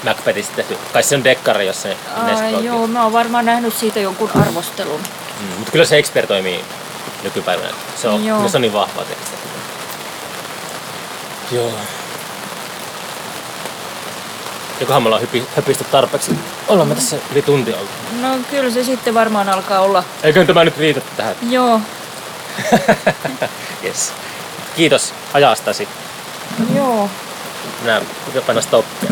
Macbethistä tehty. Kai se on dekkari, jos se Ai, joo, mä oon varmaan nähnyt siitä jonkun arvostelun. Mm, mutta kyllä Shakespeare toimii nykypäivänä. Se on, se on niin vahvaa tekstiä. Joo. Jokohan me ollaan hypi, höpisty tarpeeksi. Ollaan me tässä yli tunti oltu. No kyllä se sitten varmaan alkaa olla. Eikö tämä nyt riitä tähän? Joo, Yes. Kiitos ajastasi. joo. Minä panan stoppia.